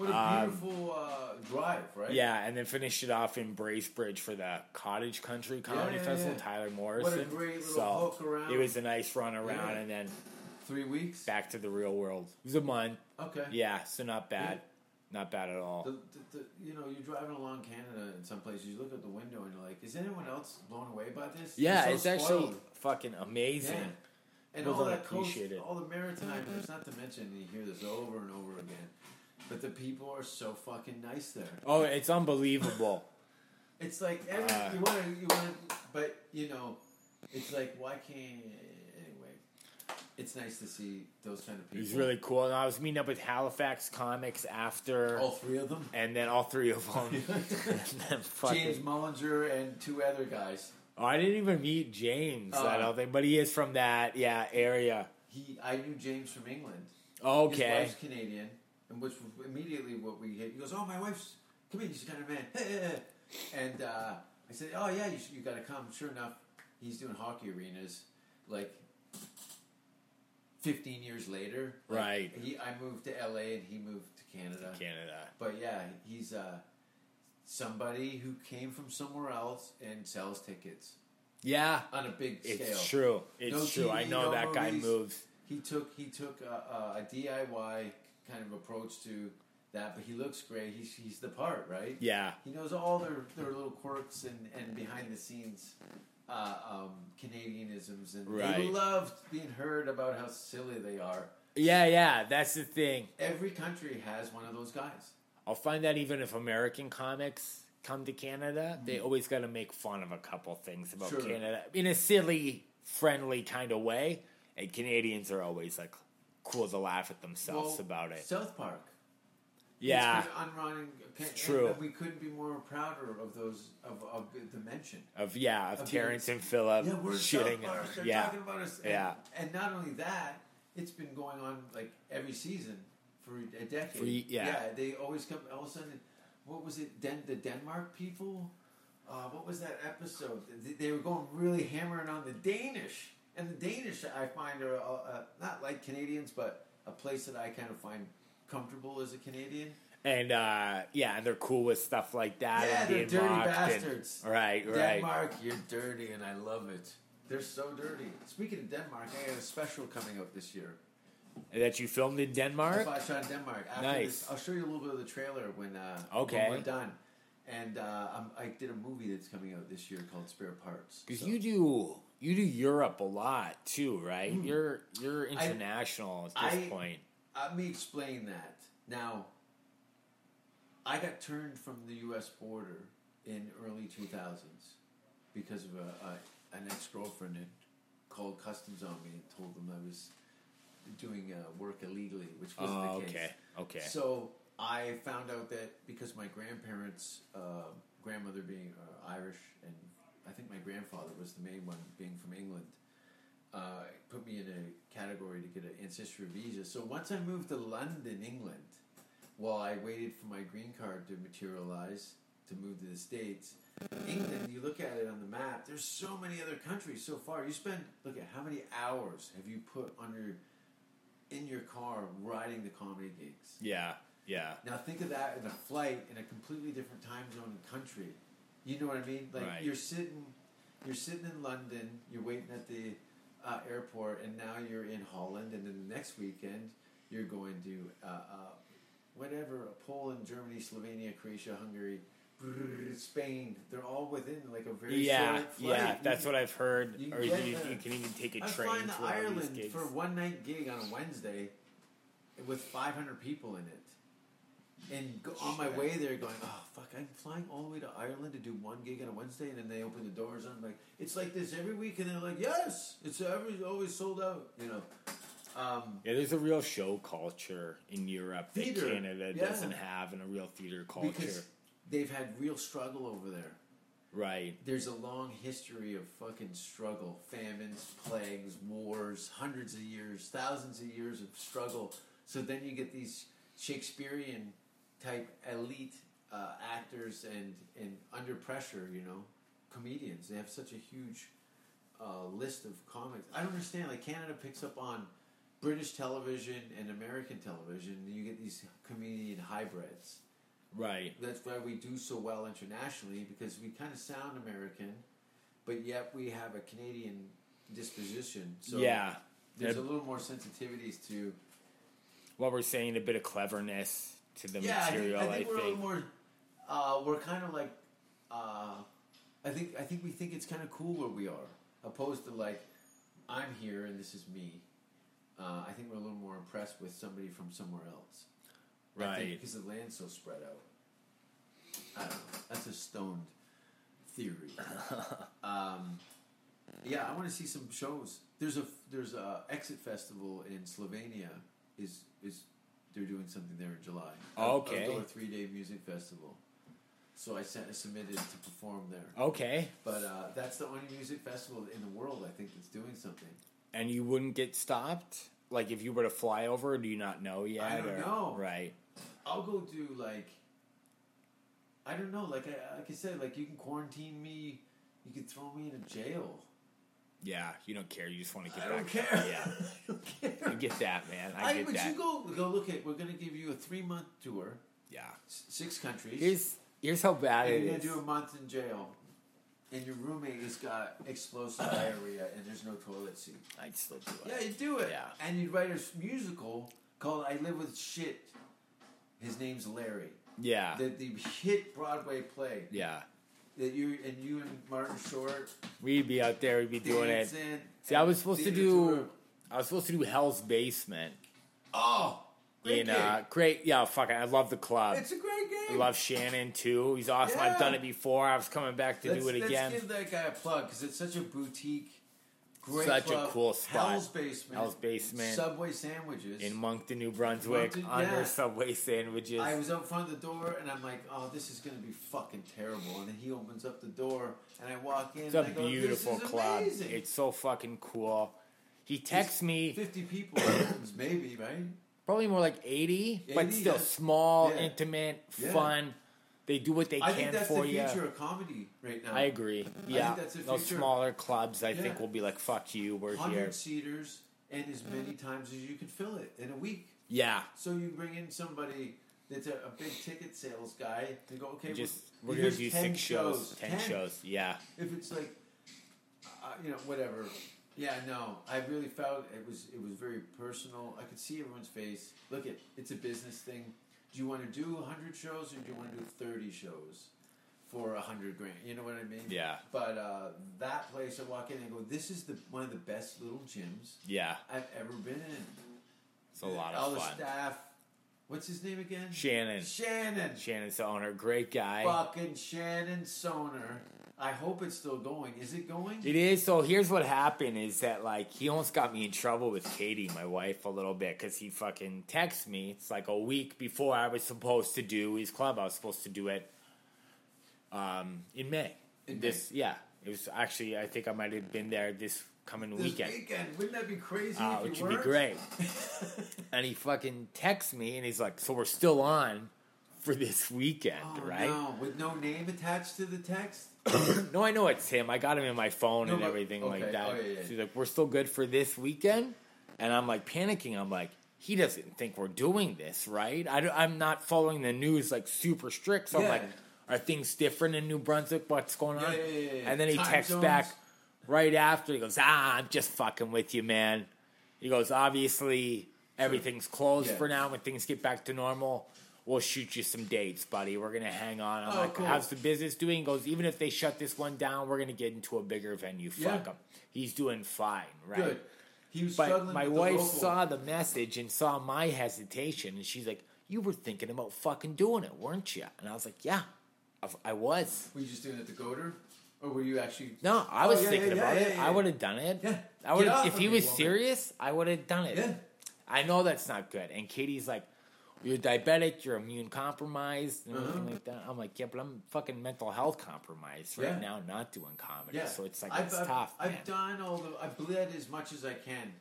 What a Um, beautiful uh, drive, right? Yeah, and then finished it off in Bracebridge for the Cottage Country Comedy yeah, Festival. yeah. Tyler Morrison. What a great little so hook around. It was a nice run around, Yeah. and then Three weeks. back to the real world. It was a month. Okay. Yeah, so not bad, not bad at all. The, the, the, you know, you're driving along Canada in some places. You look at the window and you're like, "Is anyone else blown away by this?" Yeah, You're it's so actually fucking amazing. Yeah. And People all that coast, it. all the maritime. There's not to mention you hear this over and over again, but the people are so fucking nice there. Oh, it's unbelievable. It's like every, Uh. you want to, you want to, but you know, it's like why can't anyway? It's nice to see those kind of people. It's really cool. And I was meeting up with Halifax Comics after, all three of them. and then all three of them. and then fucking, James Mullinger and two other guys. oh, I didn't even meet James. I Uh. don't think, but he is from that yeah area. He, I knew James from England. Okay, His wife's Canadian, and which was immediately what we hit. He goes, "Oh, my wife's Canadian. She's kind of man." and uh, I said, "Oh yeah, you, sh- you got to come." Sure enough, he's doing hockey arenas like. Fifteen years later, like, Right. He, I moved to LA and he moved to Canada. Canada. But yeah, he's uh, somebody who came from somewhere else and sells tickets Yeah, on a big scale. it's true. It's No true. I TV, know no that guy movies. moves. He took he took a, a, a DIY kind of approach to that, but he looks great. He's he's the part, right? Yeah, He knows all their, their little quirks and, and behind the scenes uh, um, Canadianisms, and they Right. loved being heard about how silly they are. yeah, yeah. That's the thing. Every country has one of those guys. I'll find that even if American comics come to Canada, they always got to make fun of a couple things about Sure. Canada in a silly, friendly kind of way. And Canadians are always like cool to laugh at themselves Well, about it. South Park. Yeah, It's been unrunning. It's true. And we couldn't be more prouder of those of, of the mention. of yeah, of Of Terrance being- and Phillip Yeah, we're shitting. South Park. They're yeah, talking about us. And, Yeah. And not only that, it's been going on like every season for a decade. For ye- yeah. they always come. All of a sudden, what was it? Den- the Denmark people. Uh, what was that episode? They, they were going really hammering on the Danish, and the Danish I find are uh, uh, not like Canadians, but a place that I kind of find comfortable as a Canadian. and uh, yeah, and they're cool with stuff like that. Yeah, they're dirty mocked and- bastards. right, right. Denmark, you're dirty, and I love it. They're so dirty. Speaking of Denmark, I got a special coming out this year. That you filmed in Denmark. I shot in Denmark, after Nice. this, I'll show you a little bit of the trailer when uh, Okay. when we're done. And uh, I'm, I did a movie that's coming out this year called Spare Parts. Because So- you do you do Europe a lot too, right? You're you're international at this. I- point. Let me explain that. Now, I got turned from the U.S. border in early 2000s because of a, a, an ex-girlfriend had called customs on me and told them I was doing uh, work illegally, which wasn't Oh, the case. okay, okay. So I found out that because my grandparents, uh, grandmother being uh, Irish, and I think my grandfather was the main one, being from England, uh, put me in a category to get an ancestry visa. So once I moved to London, England, while I waited for my green card to materialize to move to the States, England, you look at it on the map, there's so many other countries so far. You spend, look at how many hours have you put on your, in your car riding the comedy gigs? Yeah, yeah. Now think of that in a flight in a completely different time zone and country. You know what I mean? Like Right. you're sitting, you're sitting in London. You're waiting at the uh, airport, and now you're in Holland, and then the next weekend you're going to uh, uh, whatever Poland, Germany, Slovenia, Croatia, Hungary, Spain. They're all within like a very Yeah, short flight. yeah, that's what I've heard. you Or you, you, you can even take a I'm train flying to Ireland for one night gig on a Wednesday with 500 people in it. And go, on my way there, going, oh fuck, I'm flying all the way to Ireland to do one gig on a Wednesday, and then they open the doors, and I'm like, it's like this every week, and they're like, yes, it's every always sold out, you know. Um, Yeah, there's a real show culture in Europe that Theater, Canada yeah. doesn't have, and a real theater culture. because they've had real struggle over there. right. There's a long history of fucking struggle, famines, plagues, wars, hundreds of years, thousands of years of struggle. So then you get these Shakespearean type elite uh, actors and and under pressure, you know, comedians. They have such a huge uh, list of comics. I don't understand. Like Canada picks up on British television and American television, and you get these comedian hybrids Right. that's why we do so well internationally because we kind of sound American, but yet we have a Canadian disposition. So yeah. there's Yeah. a little more sensitivities to What we're saying, a bit of cleverness to the yeah. I think, material. I think we're a think. little more. Uh, we're kind of like. Uh, I think I think we think it's kind of cool where we are, opposed to like, I'm here and this is me. Uh, I think we're a little more impressed with somebody from somewhere else. Right. because the land's so spread out. I don't know. That's a stoned theory. um, yeah, I want to see some shows. There's a there's a Exit Festival in Slovenia. Is is they're doing something there in July? Okay. Outdoor three day music festival. So I sent submitted to perform there. Okay. But uh, that's the only music festival in the world I think that's doing something. And you wouldn't get stopped? Like if you were to fly over, do you not know yet? I don't or- know. Right. I'll go do like I don't know, like I like I said, like you can quarantine me, you can throw me in a jail. Yeah, you don't care. You just want to get I back. don't care. Yeah. I don't care. I get that, man. I, get but that. you go go look at. We're gonna give you a three month tour, yeah. s- six countries. Here's here's how bad and it you're gonna do a month in jail, and your roommate has got explosive diarrhea, and there's no toilet seat. I'd still do it. Yeah, you'd do it. Yeah. And you'd write a musical called "I Live with Shit." His name's Larry. Yeah. The the hit Broadway play. yeah. That you and you and Martin Short We'd be out there. We'd be doing it. See, I was supposed to do. tour. I was supposed to do Hell's Basement. Oh, great in gig. uh, great. Yeah, fuck. it, I love the club. it's a great game. I love Shannon too. He's awesome. Yeah. I've done it before. I was coming back to let's, do it again. Let's give that guy a plug because it's such a boutique, great Such a cool spot. Hell's Basement. Hell's Basement. Subway sandwiches. in Moncton, New Brunswick, Moncton, under yeah. Subway sandwiches. I was out front of the door and I'm like, oh, this is gonna be fucking terrible. And then he opens up the door and I walk in. it's and a go, beautiful club. Amazing. It's so fucking cool. He texts me fifty people, maybe right. probably more like 80, but 80, still yeah. small, Yeah. intimate, fun. They do what they I can think that's for the you. future of comedy right now. I agree. Yeah, that's the those future. smaller clubs, I think, Yeah. will be like, "Fuck you, we're here." hundred seaters and as many times as you can fill it in a week. Yeah, So you bring in somebody that's a, a big ticket sales guy. They go, okay, just well, we're gonna here's do 10 six shows, ten shows. Yeah, If it's like, uh, you know, whatever. Yeah, no, I really felt it was it was very personal. I could see everyone's face. Look it it's a business thing. Do you want to do hundred shows or do you want to do thirty shows for a hundred grand? You know what I mean? Yeah. But uh, that place, I walk in and go, this is the one of the best little gyms yeah, I've ever been in. it's a lot of fun. All of the staff. What's his name again? Shannon, Shannon. Shannon's the owner, great guy. Fucking Shannon Soner. I hope it's still going. Is it going? It is. So here's what happened: is that like he almost got me in trouble with Katie, my wife, a little bit because he fucking texts me. It's like a week before I was supposed to do his club. I was supposed to do it um, in May. In this, yeah, it was actually. I think I might have been there this coming this weekend. weekend. Wouldn't that be crazy? Uh, if which would be great. and he fucking texts me and he's like, "So we're still on for this weekend, Oh, right?" No, with no name attached to the text. No, I know it's him. I got him in my phone No, and but- everything like that. Oh, yeah, yeah. So he's like, "We're still good for this weekend," and I'm like panicking. I'm like, "He doesn't think we're doing this, right?" I, am not following the news like super strict. So I'm like, "Are things different in New Brunswick? What's going on?" Yeah, yeah, yeah, yeah. And then he Time texts zones. back right after. He goes, "Ah, I'm just fucking with you, man." He goes, "Obviously, everything's closed Yeah. for now. When things get back to normal." We'll shoot you some dates, buddy. We're gonna hang on. I'm Oh, like, cool. how's the business doing? He goes, even if they shut this one down, we're gonna get into a bigger venue. Fuck him. He's doing fine, right? Good. He was But struggling my wife saw the message and saw my hesitation, and she's like, you were thinking about fucking doing it, weren't you? And I was like, yeah, I- was. Were you just doing it at the Goater? Or were you actually. No, I Oh, was yeah, thinking yeah, about yeah, it. I would have done it. Yeah. I would if he me, was woman. serious, I would have done it. Yeah. I know that's not good. And Katie's like, you're diabetic, you're immune compromised, and everything Uh-huh. like that. I'm like, yeah, but I'm fucking mental health compromised right Yeah. now, not doing comedy. Yeah. So it's like, I've, it's I've, tough. I've man. done all the. I've bled as much as I can.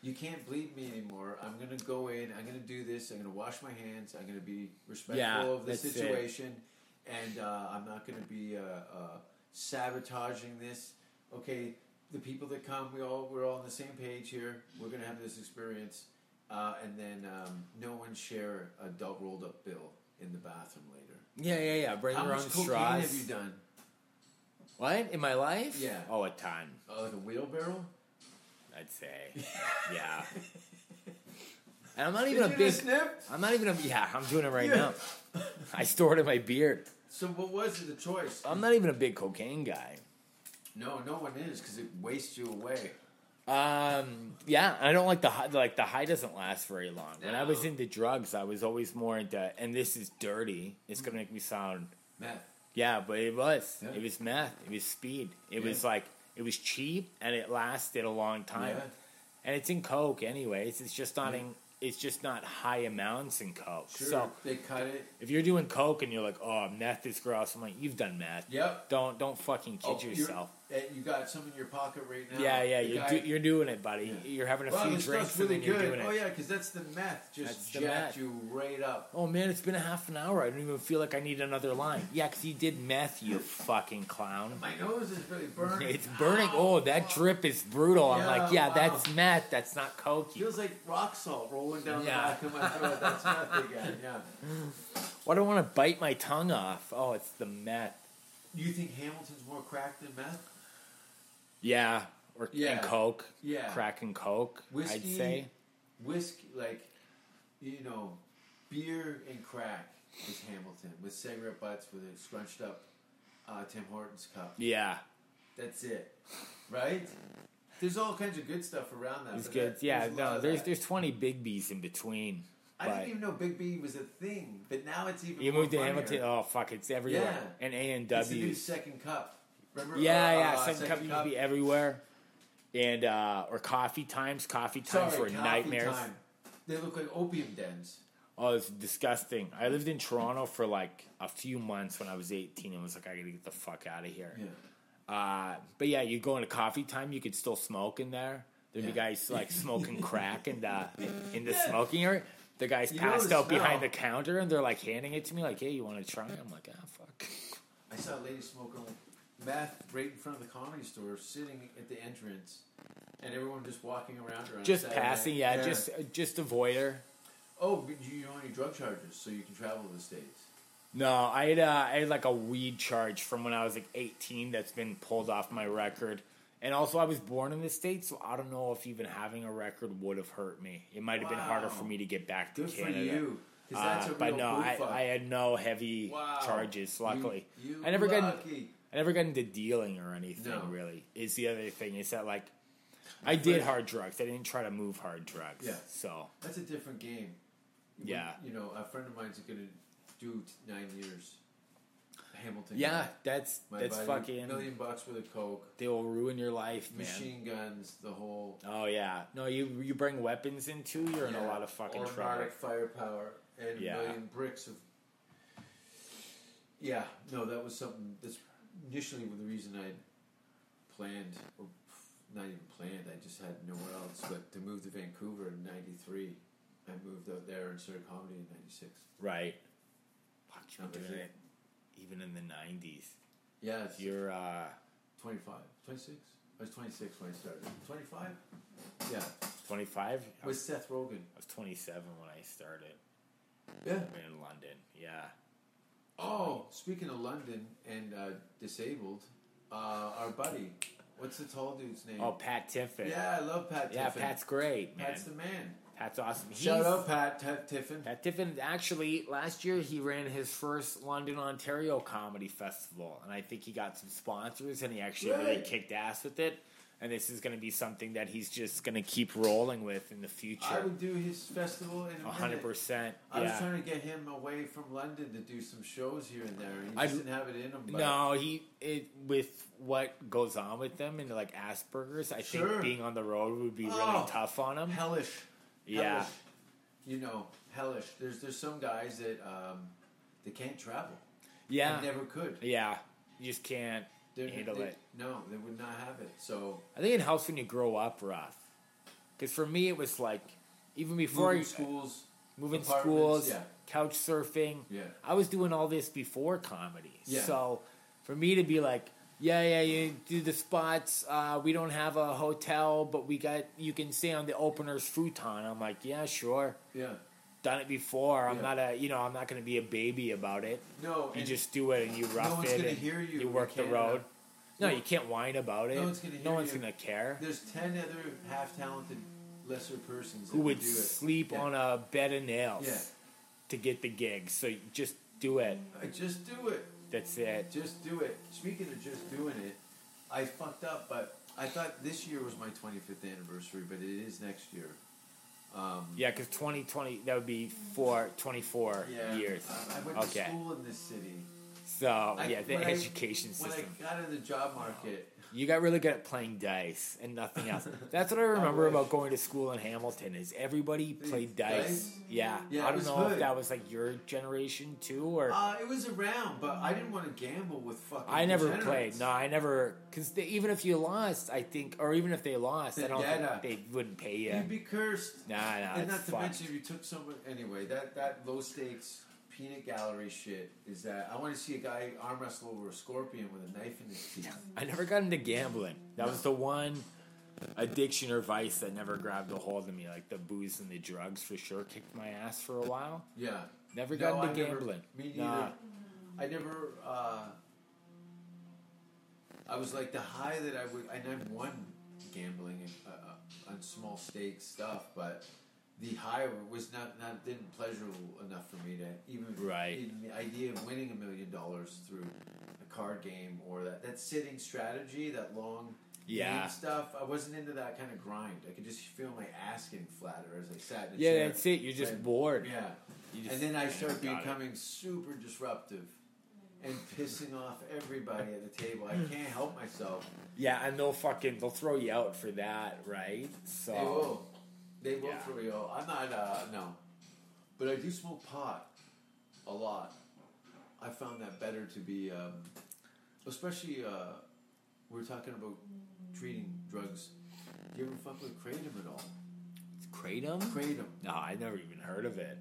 You can't bleed me anymore. I'm gonna go in. I'm gonna do this. I'm gonna wash my hands. I'm gonna be respectful Yeah, of the that's it. situation, and uh, I'm not gonna be uh, uh, sabotaging this. Okay, the people that come, we all we're all on the same page here. We're gonna have this experience, uh, and then um, no one share a do- rolled up bill in the bathroom later. yeah, yeah, yeah. Bring How your much own cocaine straws. have you done? What in my life? Yeah. Oh, a ton. Oh, like a wheelbarrow? I'd say. yeah. And I'm not even Did a big. snip? I'm not even a. Yeah, I'm doing it right Yeah. now. I store it in my beard. So what was the choice? I'm not even a big cocaine guy. No, no one is because it wastes you away. Um, yeah, I don't like the high, like the high doesn't last very long. When I was into drugs, I was always more into, and this is dirty. It's gonna make me sound, Meth. yeah, but it was, Yeah. it was meth, it was speed, it Yeah. was like it was cheap and it lasted a long time, Yeah. and it's in coke anyways. It's just not in, it's just not high amounts in coke. Sure. So they cut it. if you're doing coke and you're like, oh, meth is gross, I'm like, you've done meth. Yep. Don't don't fucking kid Oh, yourself. Eh, You got some in your pocket right now. Yeah, yeah, you're, guy- do, you're doing it, buddy. Yeah. You're having a Well, few this drinks really and then you're good. doing it. Oh yeah, because that's the meth. Just That's jacked you right up. Oh man, it's been a half an hour. I don't even feel like I need another line. Yeah, because you did meth, you fucking clown. My nose is really burning. It's burning. Oh, that drip is brutal. I'm Yeah, like, yeah, wow. that's meth. That's not coke. You- Feels like rock salt rolling down Yeah. the back of my throat. That's meth again. Yeah. Why do I want to bite my tongue off? Oh, it's the meth. You think Hamilton's more crack than meth? Yeah, or Yeah. and coke. Yeah. crack and coke. Whiskey, I'd say. whiskey, like you know, beer and crack is Hamilton with cigarette butts with a scrunched up uh, Tim Hortons cup. Yeah, That's it, right? There's all kinds of good stuff around that. it's good. that- Yeah, there's no, there's that. there's 20 big B's in between. I didn't even know Big B was a thing, but now it's even. you moved to. Hamilton. Oh fuck, it's everywhere. Yeah. And A and It's the new W. second cup. Remember? Yeah, Uh, yeah. uh, Second cup used to be everywhere. And uh or coffee times. Coffee times Sorry, were nightmares. time. They look like opium dens. Oh, it's disgusting. I lived in Toronto for like a few months when I was 18 and was like, I gotta get the fuck out of here. Yeah. Uh, but yeah, you go into coffee time, you could still smoke in there. There'd be guys like smoking crack in the in the Yeah. smoking area. The guys You passed out behind the counter and they're like handing it to me, like, "Hey, you want to try?" I'm like, "Ah, fuck." I saw a lady smoking meth right in front of the comedy store, sitting at the entrance, and everyone just walking around her. Just Saturday passing, night. yeah, just just avoid her. Oh, but you don't need drug charges, so you can travel to the states. No, I had uh, I had like a weed charge from when I was like 18 that's been pulled off my record. And also, I was born in the states, so I don't know if even having a record would have hurt me. It might have been harder for me to get back to Good for Canada. you, Uh, but no, I. I had no heavy Wow. charges. Luckily, you I never got lucky. I never got into dealing or anything. No. Really, is the other thing is that like I did hard drugs. I didn't try to move hard drugs. Yeah. So That's a different game. When- Yeah. You know, a friend of mine's going to do nine years. Hamilton. yeah, guy. that's My that's fucking. million bucks with a coke, They will ruin your life, man. machine guns, the whole. Oh yeah, no, you you bring weapons into, you're in a lot of fucking trouble. firepower and Yeah. a million bricks of. Yeah, no, that was something. That's initially the reason I planned, or not even planned. I just had nowhere else but to move to Vancouver in '93. I moved out there and started comedy in '96. Right. Fuck, you That were doing it. it even in the '90s. Yeah, it's You're uh, 25, 26. I was 26 when I started. 25? Yeah, 25. I with was, Seth Rogen. I was 27 when I started Yeah. in London. Yeah. Oh, speaking of London and uh, disabled, uh, our buddy, what's the tall dude's name? Oh, Pat Tiffin. yeah, I love Pat. Yeah, Tiffin. Pat's great, man. Pat's the man. Pat's awesome. Shout out Pat Tiffin. Pat Tiffin, actually, last year he ran his first London, Ontario comedy festival, and I think he got some sponsors, and he actually really kicked ass with it. And this is going to be something that he's just going to keep rolling with in the future. I would do his festival in a hundred percent. I was trying to get him away from London to do some shows here and there. He just I'd- didn't have it in him. But No, he it with what goes on with them and like Asperger's. I Sure. think being on the road would be really Oh, tough on him. hellish. Yeah. Hellish. You know, hellish. There's there's some guys that um, they can't travel. Yeah, They never could. yeah. You just can't They're- handle they- it. No, they would not have it. So I think it helps when you grow up rough. Because for me, it was like even before moving I- schools, moving schools, yeah. couch surfing. Yeah. I was doing all this before comedy. Yeah. So for me to be like, yeah, yeah, you do the spots. Uh, we don't have a hotel, but we got you can stay on the opener's futon. I'm like, yeah, sure. yeah. Done it before. I'm Yeah. not a, you know, I'm not going to be a baby about it. No, You just do it and you rough one's it gonna hear you in work the road. No, No- you can't whine about it. No one's gonna No one's gonna care. there's ten other half talented lesser persons that Who would sleep Yeah. on a bed of nails Yeah. to get the gig? So just do it. I just do it. That's it. Just do it. Speaking of just doing it, I fucked up, but I thought this year was my 25th anniversary, but it is next year. Um, Yeah, because 2020, that would be for 24 yeah, years. I, I went okay. to school in this city. So, I- yeah, the when I- education When system. I got in the job market, You got really good at playing dice and nothing else. That's what I remember wish. about going to school in Hamilton is everybody played dice. dice? Yeah. Yeah, I don't know if that was like your generation too or uh, it was around, but I didn't want to gamble with fucking. I never played. No, I never cuz even if you lost, I think or even if they lost, I don't think they wouldn't pay you. You'd be cursed. Nah, nah, and it's not to fucked. mention, if you took someone anyway, that that low stakes peanut gallery shit is that I want to see a guy arm wrestle over a scorpion with a knife in his teeth. I never got into gambling. That was the one addiction or vice that never grabbed a hold of me. Like the booze and the drugs for sure kicked my ass for a while. Yeah, Never No, got into I never- gambling. me neither. Nah. I never. Uh, I was like the high that I would. And I never won gambling uh, uh, on small stakes stuff, but the high was not not didn't pleasurable enough for me to even Right. even the idea of winning a million dollars through a card game or that that sitting strategy, that long. Yeah. game stuff. I wasn't into that kind of grind. I could just feel my ass getting flatter as I sat in Yeah, chair. that's it. You're just Right. bored. Yeah. Just- and then I start Got it. becoming super disruptive and pissing off everybody at the table. I can't help myself. Yeah, and they'll fucking they'll throw you out for that, right? So They will. They will Yeah. throw you. I'm not, uh, no. But I do smoke pot a lot. I found that better to be, um, especially, uh, we're talking about treating drugs. Do you ever fuck with kratom at all? kratom. Kratom. No, I never even heard of it.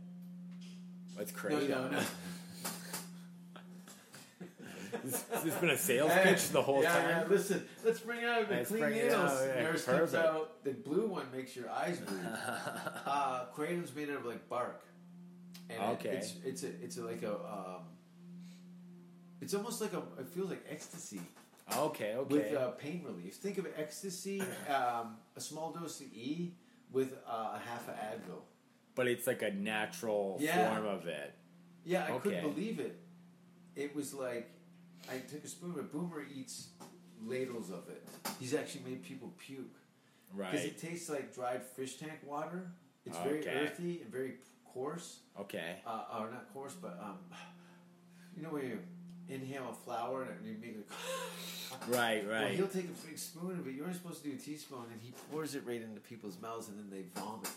What's No, no, no. This has been a sales pitch the whole yeah, time. Yeah, listen, let's bring out the Let's clean it needles. out, yeah, Yours comes out. The blue one makes your eyes bleed. uh, kratom's made out of like bark. And it- Okay. it's it's a, it's a, like a um, it's almost like a it feels like ecstasy Okay, okay. with uh, pain relief. Think of ecstasy, um, a small dose of E with uh, a half of Advil. but it's like a natural Yeah. form of it. Yeah, I couldn't believe it. It was like I took a spoon, but Boomer eats ladles of it. He's actually made people puke Right. because it tastes like dried fish tank water. It's very earthy and very coarse, Okay. uh, or not coarse, but um, you know when you inhale a flower and you make it. Right, Well, right. he'll take a big spoon of it. You're only supposed to do a teaspoon, and he pours it right into people's mouths, and then they vomit.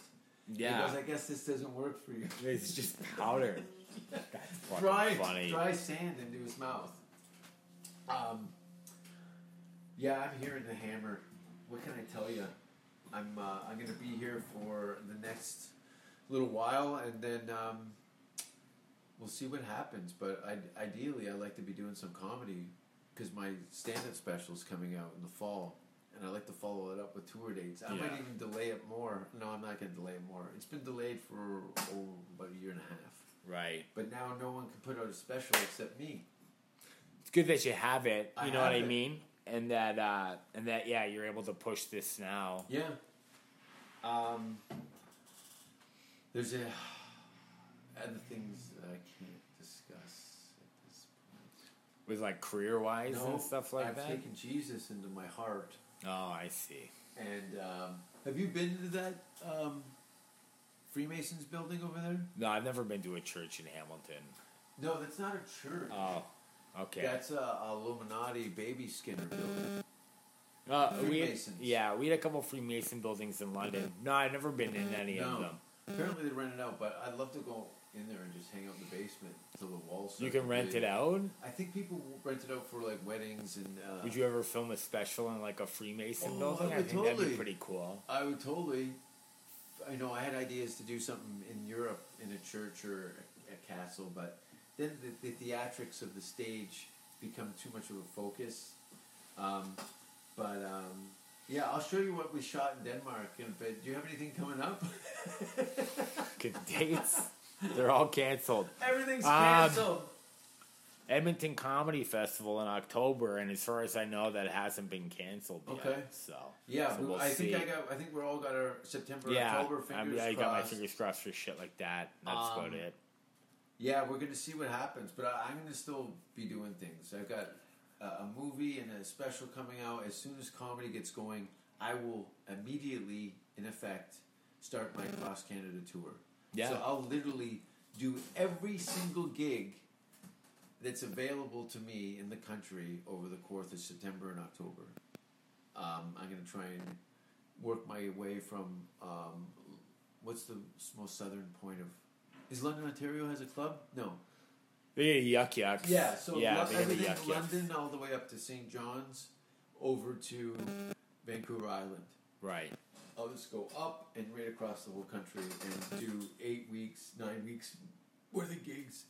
yeah. Goes, I guess this doesn't work for you. It's just powder. That's fucking dry, funny. dry sand into his mouth. Um, yeah, I'm here in the hammer. What can I tell you? I'm uh, I'm gonna be here for the next little while, and then um, we'll see what happens. But I, ideally, I like to be doing some comedy because my stand-up special is coming out in the fall, and I like to follow it up with tour dates. I might even delay it more. No, I'm not gonna delay it more. It's been delayed for oh, about a year and a half. Right. But now no one can put out a special except me. It's good that you have it. You I know what I mean? And that uh and that yeah, you're able to push this now. Yeah. Um. There's a other things that I can't discuss at this point. With like career wise and stuff like I've that. taken Jesus into my heart. Oh, I see. And um, have you been to that um, Freemasons building over there? No, I've never been to a church in Hamilton. No, that's not a church. Oh, okay. That's a, Illuminati baby skinner building. Uh, we had, yeah, we had a couple Freemason buildings in London. No, I've never been in any of them. Apparently they rent it out, but I'd love to go in there and just hang out in the basement till the walls. You can rent bleed. it out. I think people rent it out for like weddings and. Uh, Would you ever film a special in like a Freemason Oh, building? I I, think that'd totally. be pretty cool. I would totally. I know I had ideas to do something in Europe in a church or a, a castle, but then the, the theatrics of the stage become too much of a focus. Um, but um, yeah, I'll show you what we shot in Denmark. And but do you have anything coming up? Good dates. They're all canceled. Everything's Um, canceled. Edmonton Comedy Festival in October, and as far as I know, that hasn't been canceled yet. Okay. So yeah, so we- we'll I think. I got. I think we're all got our September, yeah, October I, fingers mean, I got my fingers crossed for shit like that. That's Um, about it. Yeah, we're going to see what happens, but I, I'm going to still be doing things. I've got a, a movie and a special coming out. As soon as comedy gets going, I will immediately, in effect, start my cross Canada tour. Yeah. So I'll literally do every single gig that's available to me in the country over the course of September and October. Um, I'm going to try and work my way from um, what's the most southern point of is London, Ontario has a club? No. Get Yuk Yuk's. Yeah, so yeah, Lo- they everything yuck. London all the way up to St. John's, over to Vancouver Island. Right. I'll just go up and right across the whole country and do eight weeks, nine weeks worth of gigs.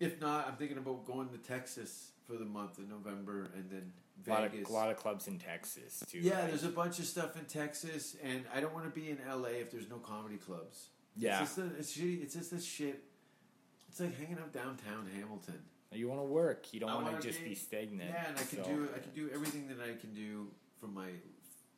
If not, I'm thinking about going to Texas for the month of November and then A lot, of, Vegas. a lot of clubs in Texas too. yeah, right? there's a bunch of stuff in Texas, and I don't want to be in LA if there's no comedy clubs. Yeah. it's just, a, it's, shitty, it's just this shit. It's like hanging out downtown Hamilton. You want to work. You don't I want to just be- be stagnant. Yeah, and I can so- do I can do everything that I can do from my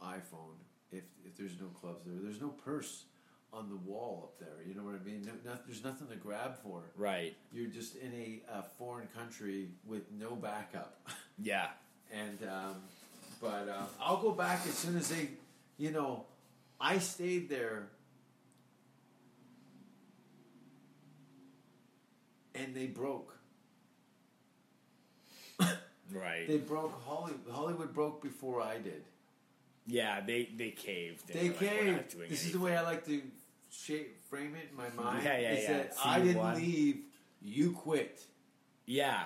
iPhone. If if there's no clubs there, there's no purse on the wall up there. You know what I mean? No, no, there's nothing to grab for. Right. You're just in a, a foreign country with no backup. Yeah. and um, but uh, I'll go back as soon as they, you know, I stayed there. And they broke. Right. They broke Hollywood. Hollywood broke before I did. yeah, they they caved. They like, "We're not caved. doing This is the way I like to shape, frame it in my mind. Yeah, yeah, is yeah. that See I didn't leave. You quit. Yeah.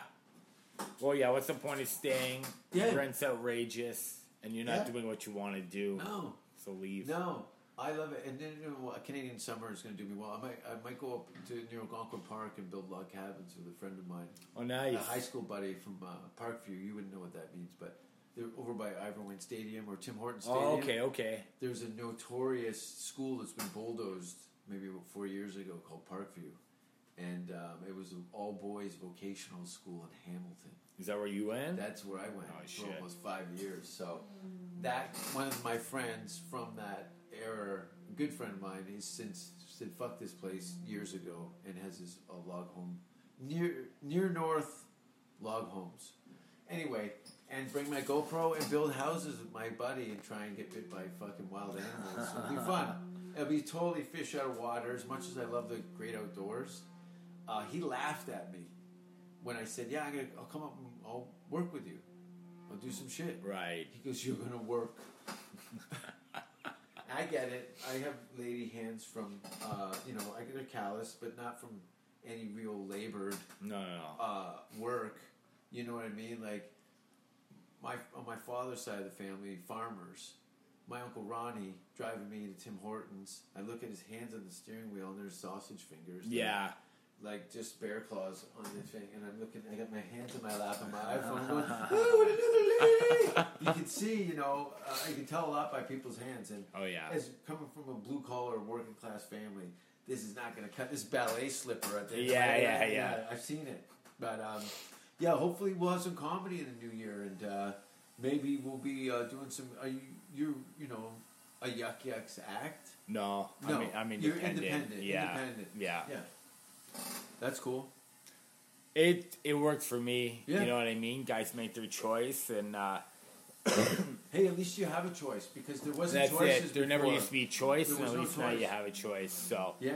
Well, yeah. What's the point of staying? Yeah. Rent's outrageous, and you're not Yeah. doing what you want to do. No, So leave. no. I love it, and then you know, a Canadian summer is going to do me well. I might, I might go up to near Algonquin Park and build log cabins with a friend of mine, Oh, nice. a high school buddy from uh, Parkview. You wouldn't know what that means, but they're over by Ivor Wynne Stadium or Tim Hortons Stadium. Oh, okay, okay. There's a notorious school that's been bulldozed maybe about four years ago called Parkview, and um, it was an all boys vocational school in Hamilton. Is that where you went? That's where I went Oh, for shit. almost five years. So that one of my friends from that a good friend of mine, he's since said fuck this place years ago and has his a log home near near north log homes. Anyway, and bring my GoPro and build houses with my buddy and try and get bit by fucking wild animals. It'll be fun. It'll be totally fish out of water. As much as I love the great outdoors, uh, he laughed at me when I said, "Yeah, I'm gonna, I'll come up and I'll work with you. I'll do some shit." right. He goes, "You're gonna work." I get it. I have lady hands from, uh, you know, I get a callus, but not from any real labored No, no, no. uh, work. You know what I mean? Like my on my father's side of the family, farmers. My uncle Ronnie driving me to Tim Hortons. I look at his hands on the steering wheel, and there's sausage fingers. yeah. Like just bear claws on the thing, and I'm looking. I got my hands in my lap and my iPhone, going, "Oh, another leg!" You can see, you know, uh, you can tell a lot by people's hands, and Oh, yeah. as coming from a blue collar working class family, this is not going to cut this ballet slipper at the end. of Yeah, yeah, yeah. I've seen it, but um, yeah, hopefully we'll have some comedy in the new year, and uh, maybe we'll be uh, doing some. Are you you you know a Yuk Yuk's act? No, No, I mean, I'm you're independent. independent, Yeah, independent. yeah. Yeah, that's cool. It it worked for me. Yeah. You know what I mean? Guys make their choice, and uh, hey, at least you have a choice because there wasn't That's choices. it. There never used to be choice, There and at no least now you have a choice. So Yeah,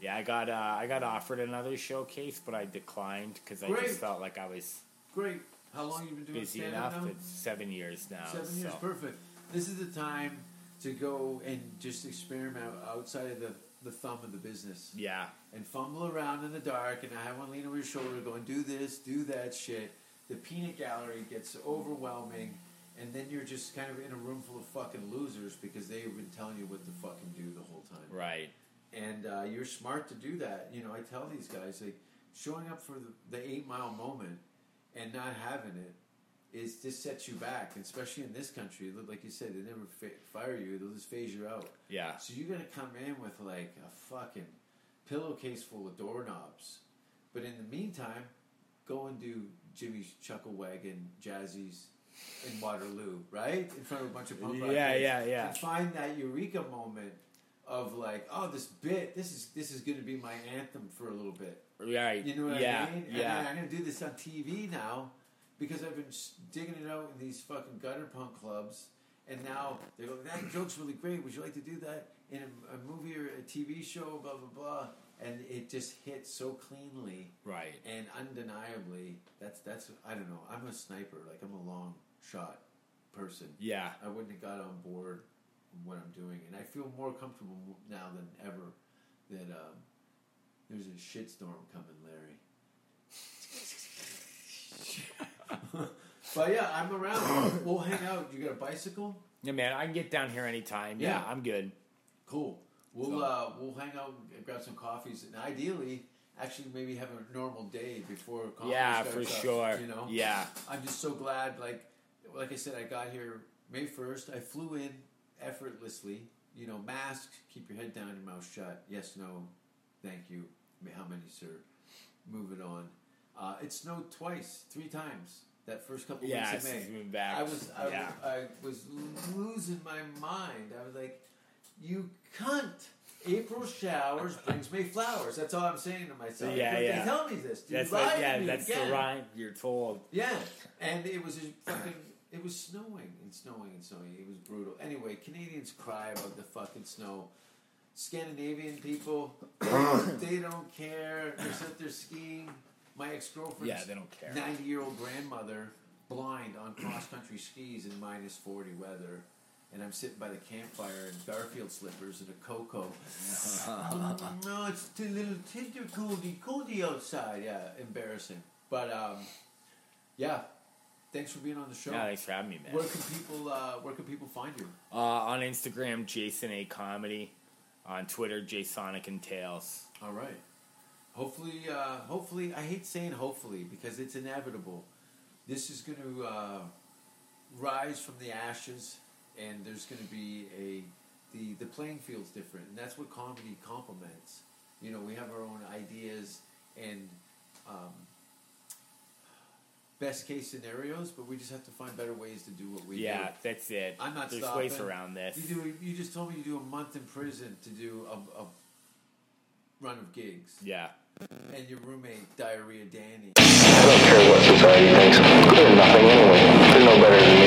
yeah, I got uh, I got offered another showcase, but I declined because I Great. just felt like I was great. How long you been doing busy enough. now? It's seven years now. Seven years, so. perfect. This is the time to go and just experiment outside of the, the thumb of the business Yeah, and fumble around in the dark and I have one lean over your shoulder going, do this, do that shit. The peanut gallery gets overwhelming and then you're just kind of in a room full of fucking losers because they've been telling you what to fucking do the whole time. right. And uh, you're smart to do that. You know, I tell these guys, like, showing up for the, the eight mile moment and not having it is just sets you back, especially in this country. Like you said, they never fa- fire you; they'll just phase you out. Yeah, So you're gonna come in with like a fucking pillowcase full of doorknobs, but in the meantime, go and do Jimmy's Chuckle Wagon, Jazzy's in Waterloo, right in front of a bunch of punk rock Yeah, kids, yeah, yeah. and find that eureka moment of like, oh, this bit, this is this is gonna be my anthem for a little bit. right. You know what yeah, I mean? And yeah. then I'm gonna do this on TV now because I've been digging it out in these fucking gutter punk clubs, and now they go, "That joke's really great. Would you like to do that in a, a movie or a TV show?" Blah blah blah, and it just hits so cleanly Right. and undeniably. That's that's I don't know. I'm a sniper. Like I'm a long shot person. Yeah. I wouldn't have got on board what I'm doing, and I feel more comfortable now than ever that um, there's a shitstorm coming, Larry. But yeah, I'm around. we'll hang out. You got a bicycle? Yeah, man, I can get down here anytime. Yeah, Yeah. I'm good. Cool. We'll So- uh, we'll hang out, and grab some coffees, and ideally, actually, maybe have a normal day before. Comedy yeah, starts for up, sure. You know. Yeah. I'm just so glad. Like, like I said, I got here May first. I flew in effortlessly. You know, mask, keep your head down, your mouth shut. Yes, no, thank you. How many, sir? Moving on. Uh, it snowed twice, three times. That first couple Yeah, weeks of May. been back. I was, I, yeah. I was losing my mind. I was like, "You cunt." April showers brings May flowers. That's all I'm saying to myself. Yeah, yeah. They tell me this. Dude, That's like, to yeah, me that's again. the rhyme you're told. Yeah, and it was a fucking. It was snowing and snowing and snowing. It was brutal. Anyway, Canadians cry about the fucking snow. Scandinavian people, they don't care. They're out there skiing. My ex girlfriend's Yeah, they don't care. ninety year old grandmother, blind on cross country skis in minus forty weather. And I'm sitting by the campfire in Garfield slippers and a cocoa. no, it's too little tender coldy, coldy outside. Yeah, embarrassing. But um, yeah, thanks for being on the show. Yeah, thanks for having me, man. Where can people uh, Where can people find you? Uh, on Instagram, Jason A Comedy. On Twitter, Jasonic and Tales. All right. Hopefully, uh, hopefully, I hate saying hopefully because it's inevitable. This is going to uh, rise from the ashes, and there's going to be a the the playing field's different, and that's what comedy complements. You know, we have our own ideas and um, best case scenarios, but we just have to find better ways to do what we do. Yeah, that's it. I'm not There's stopping. ways around this. You do. You just told me you do a month in prison to do a, a run of gigs, Yeah. And your roommate diarrhea Danny. I don't care what society thinks. Good or nothing anyway. They're no better than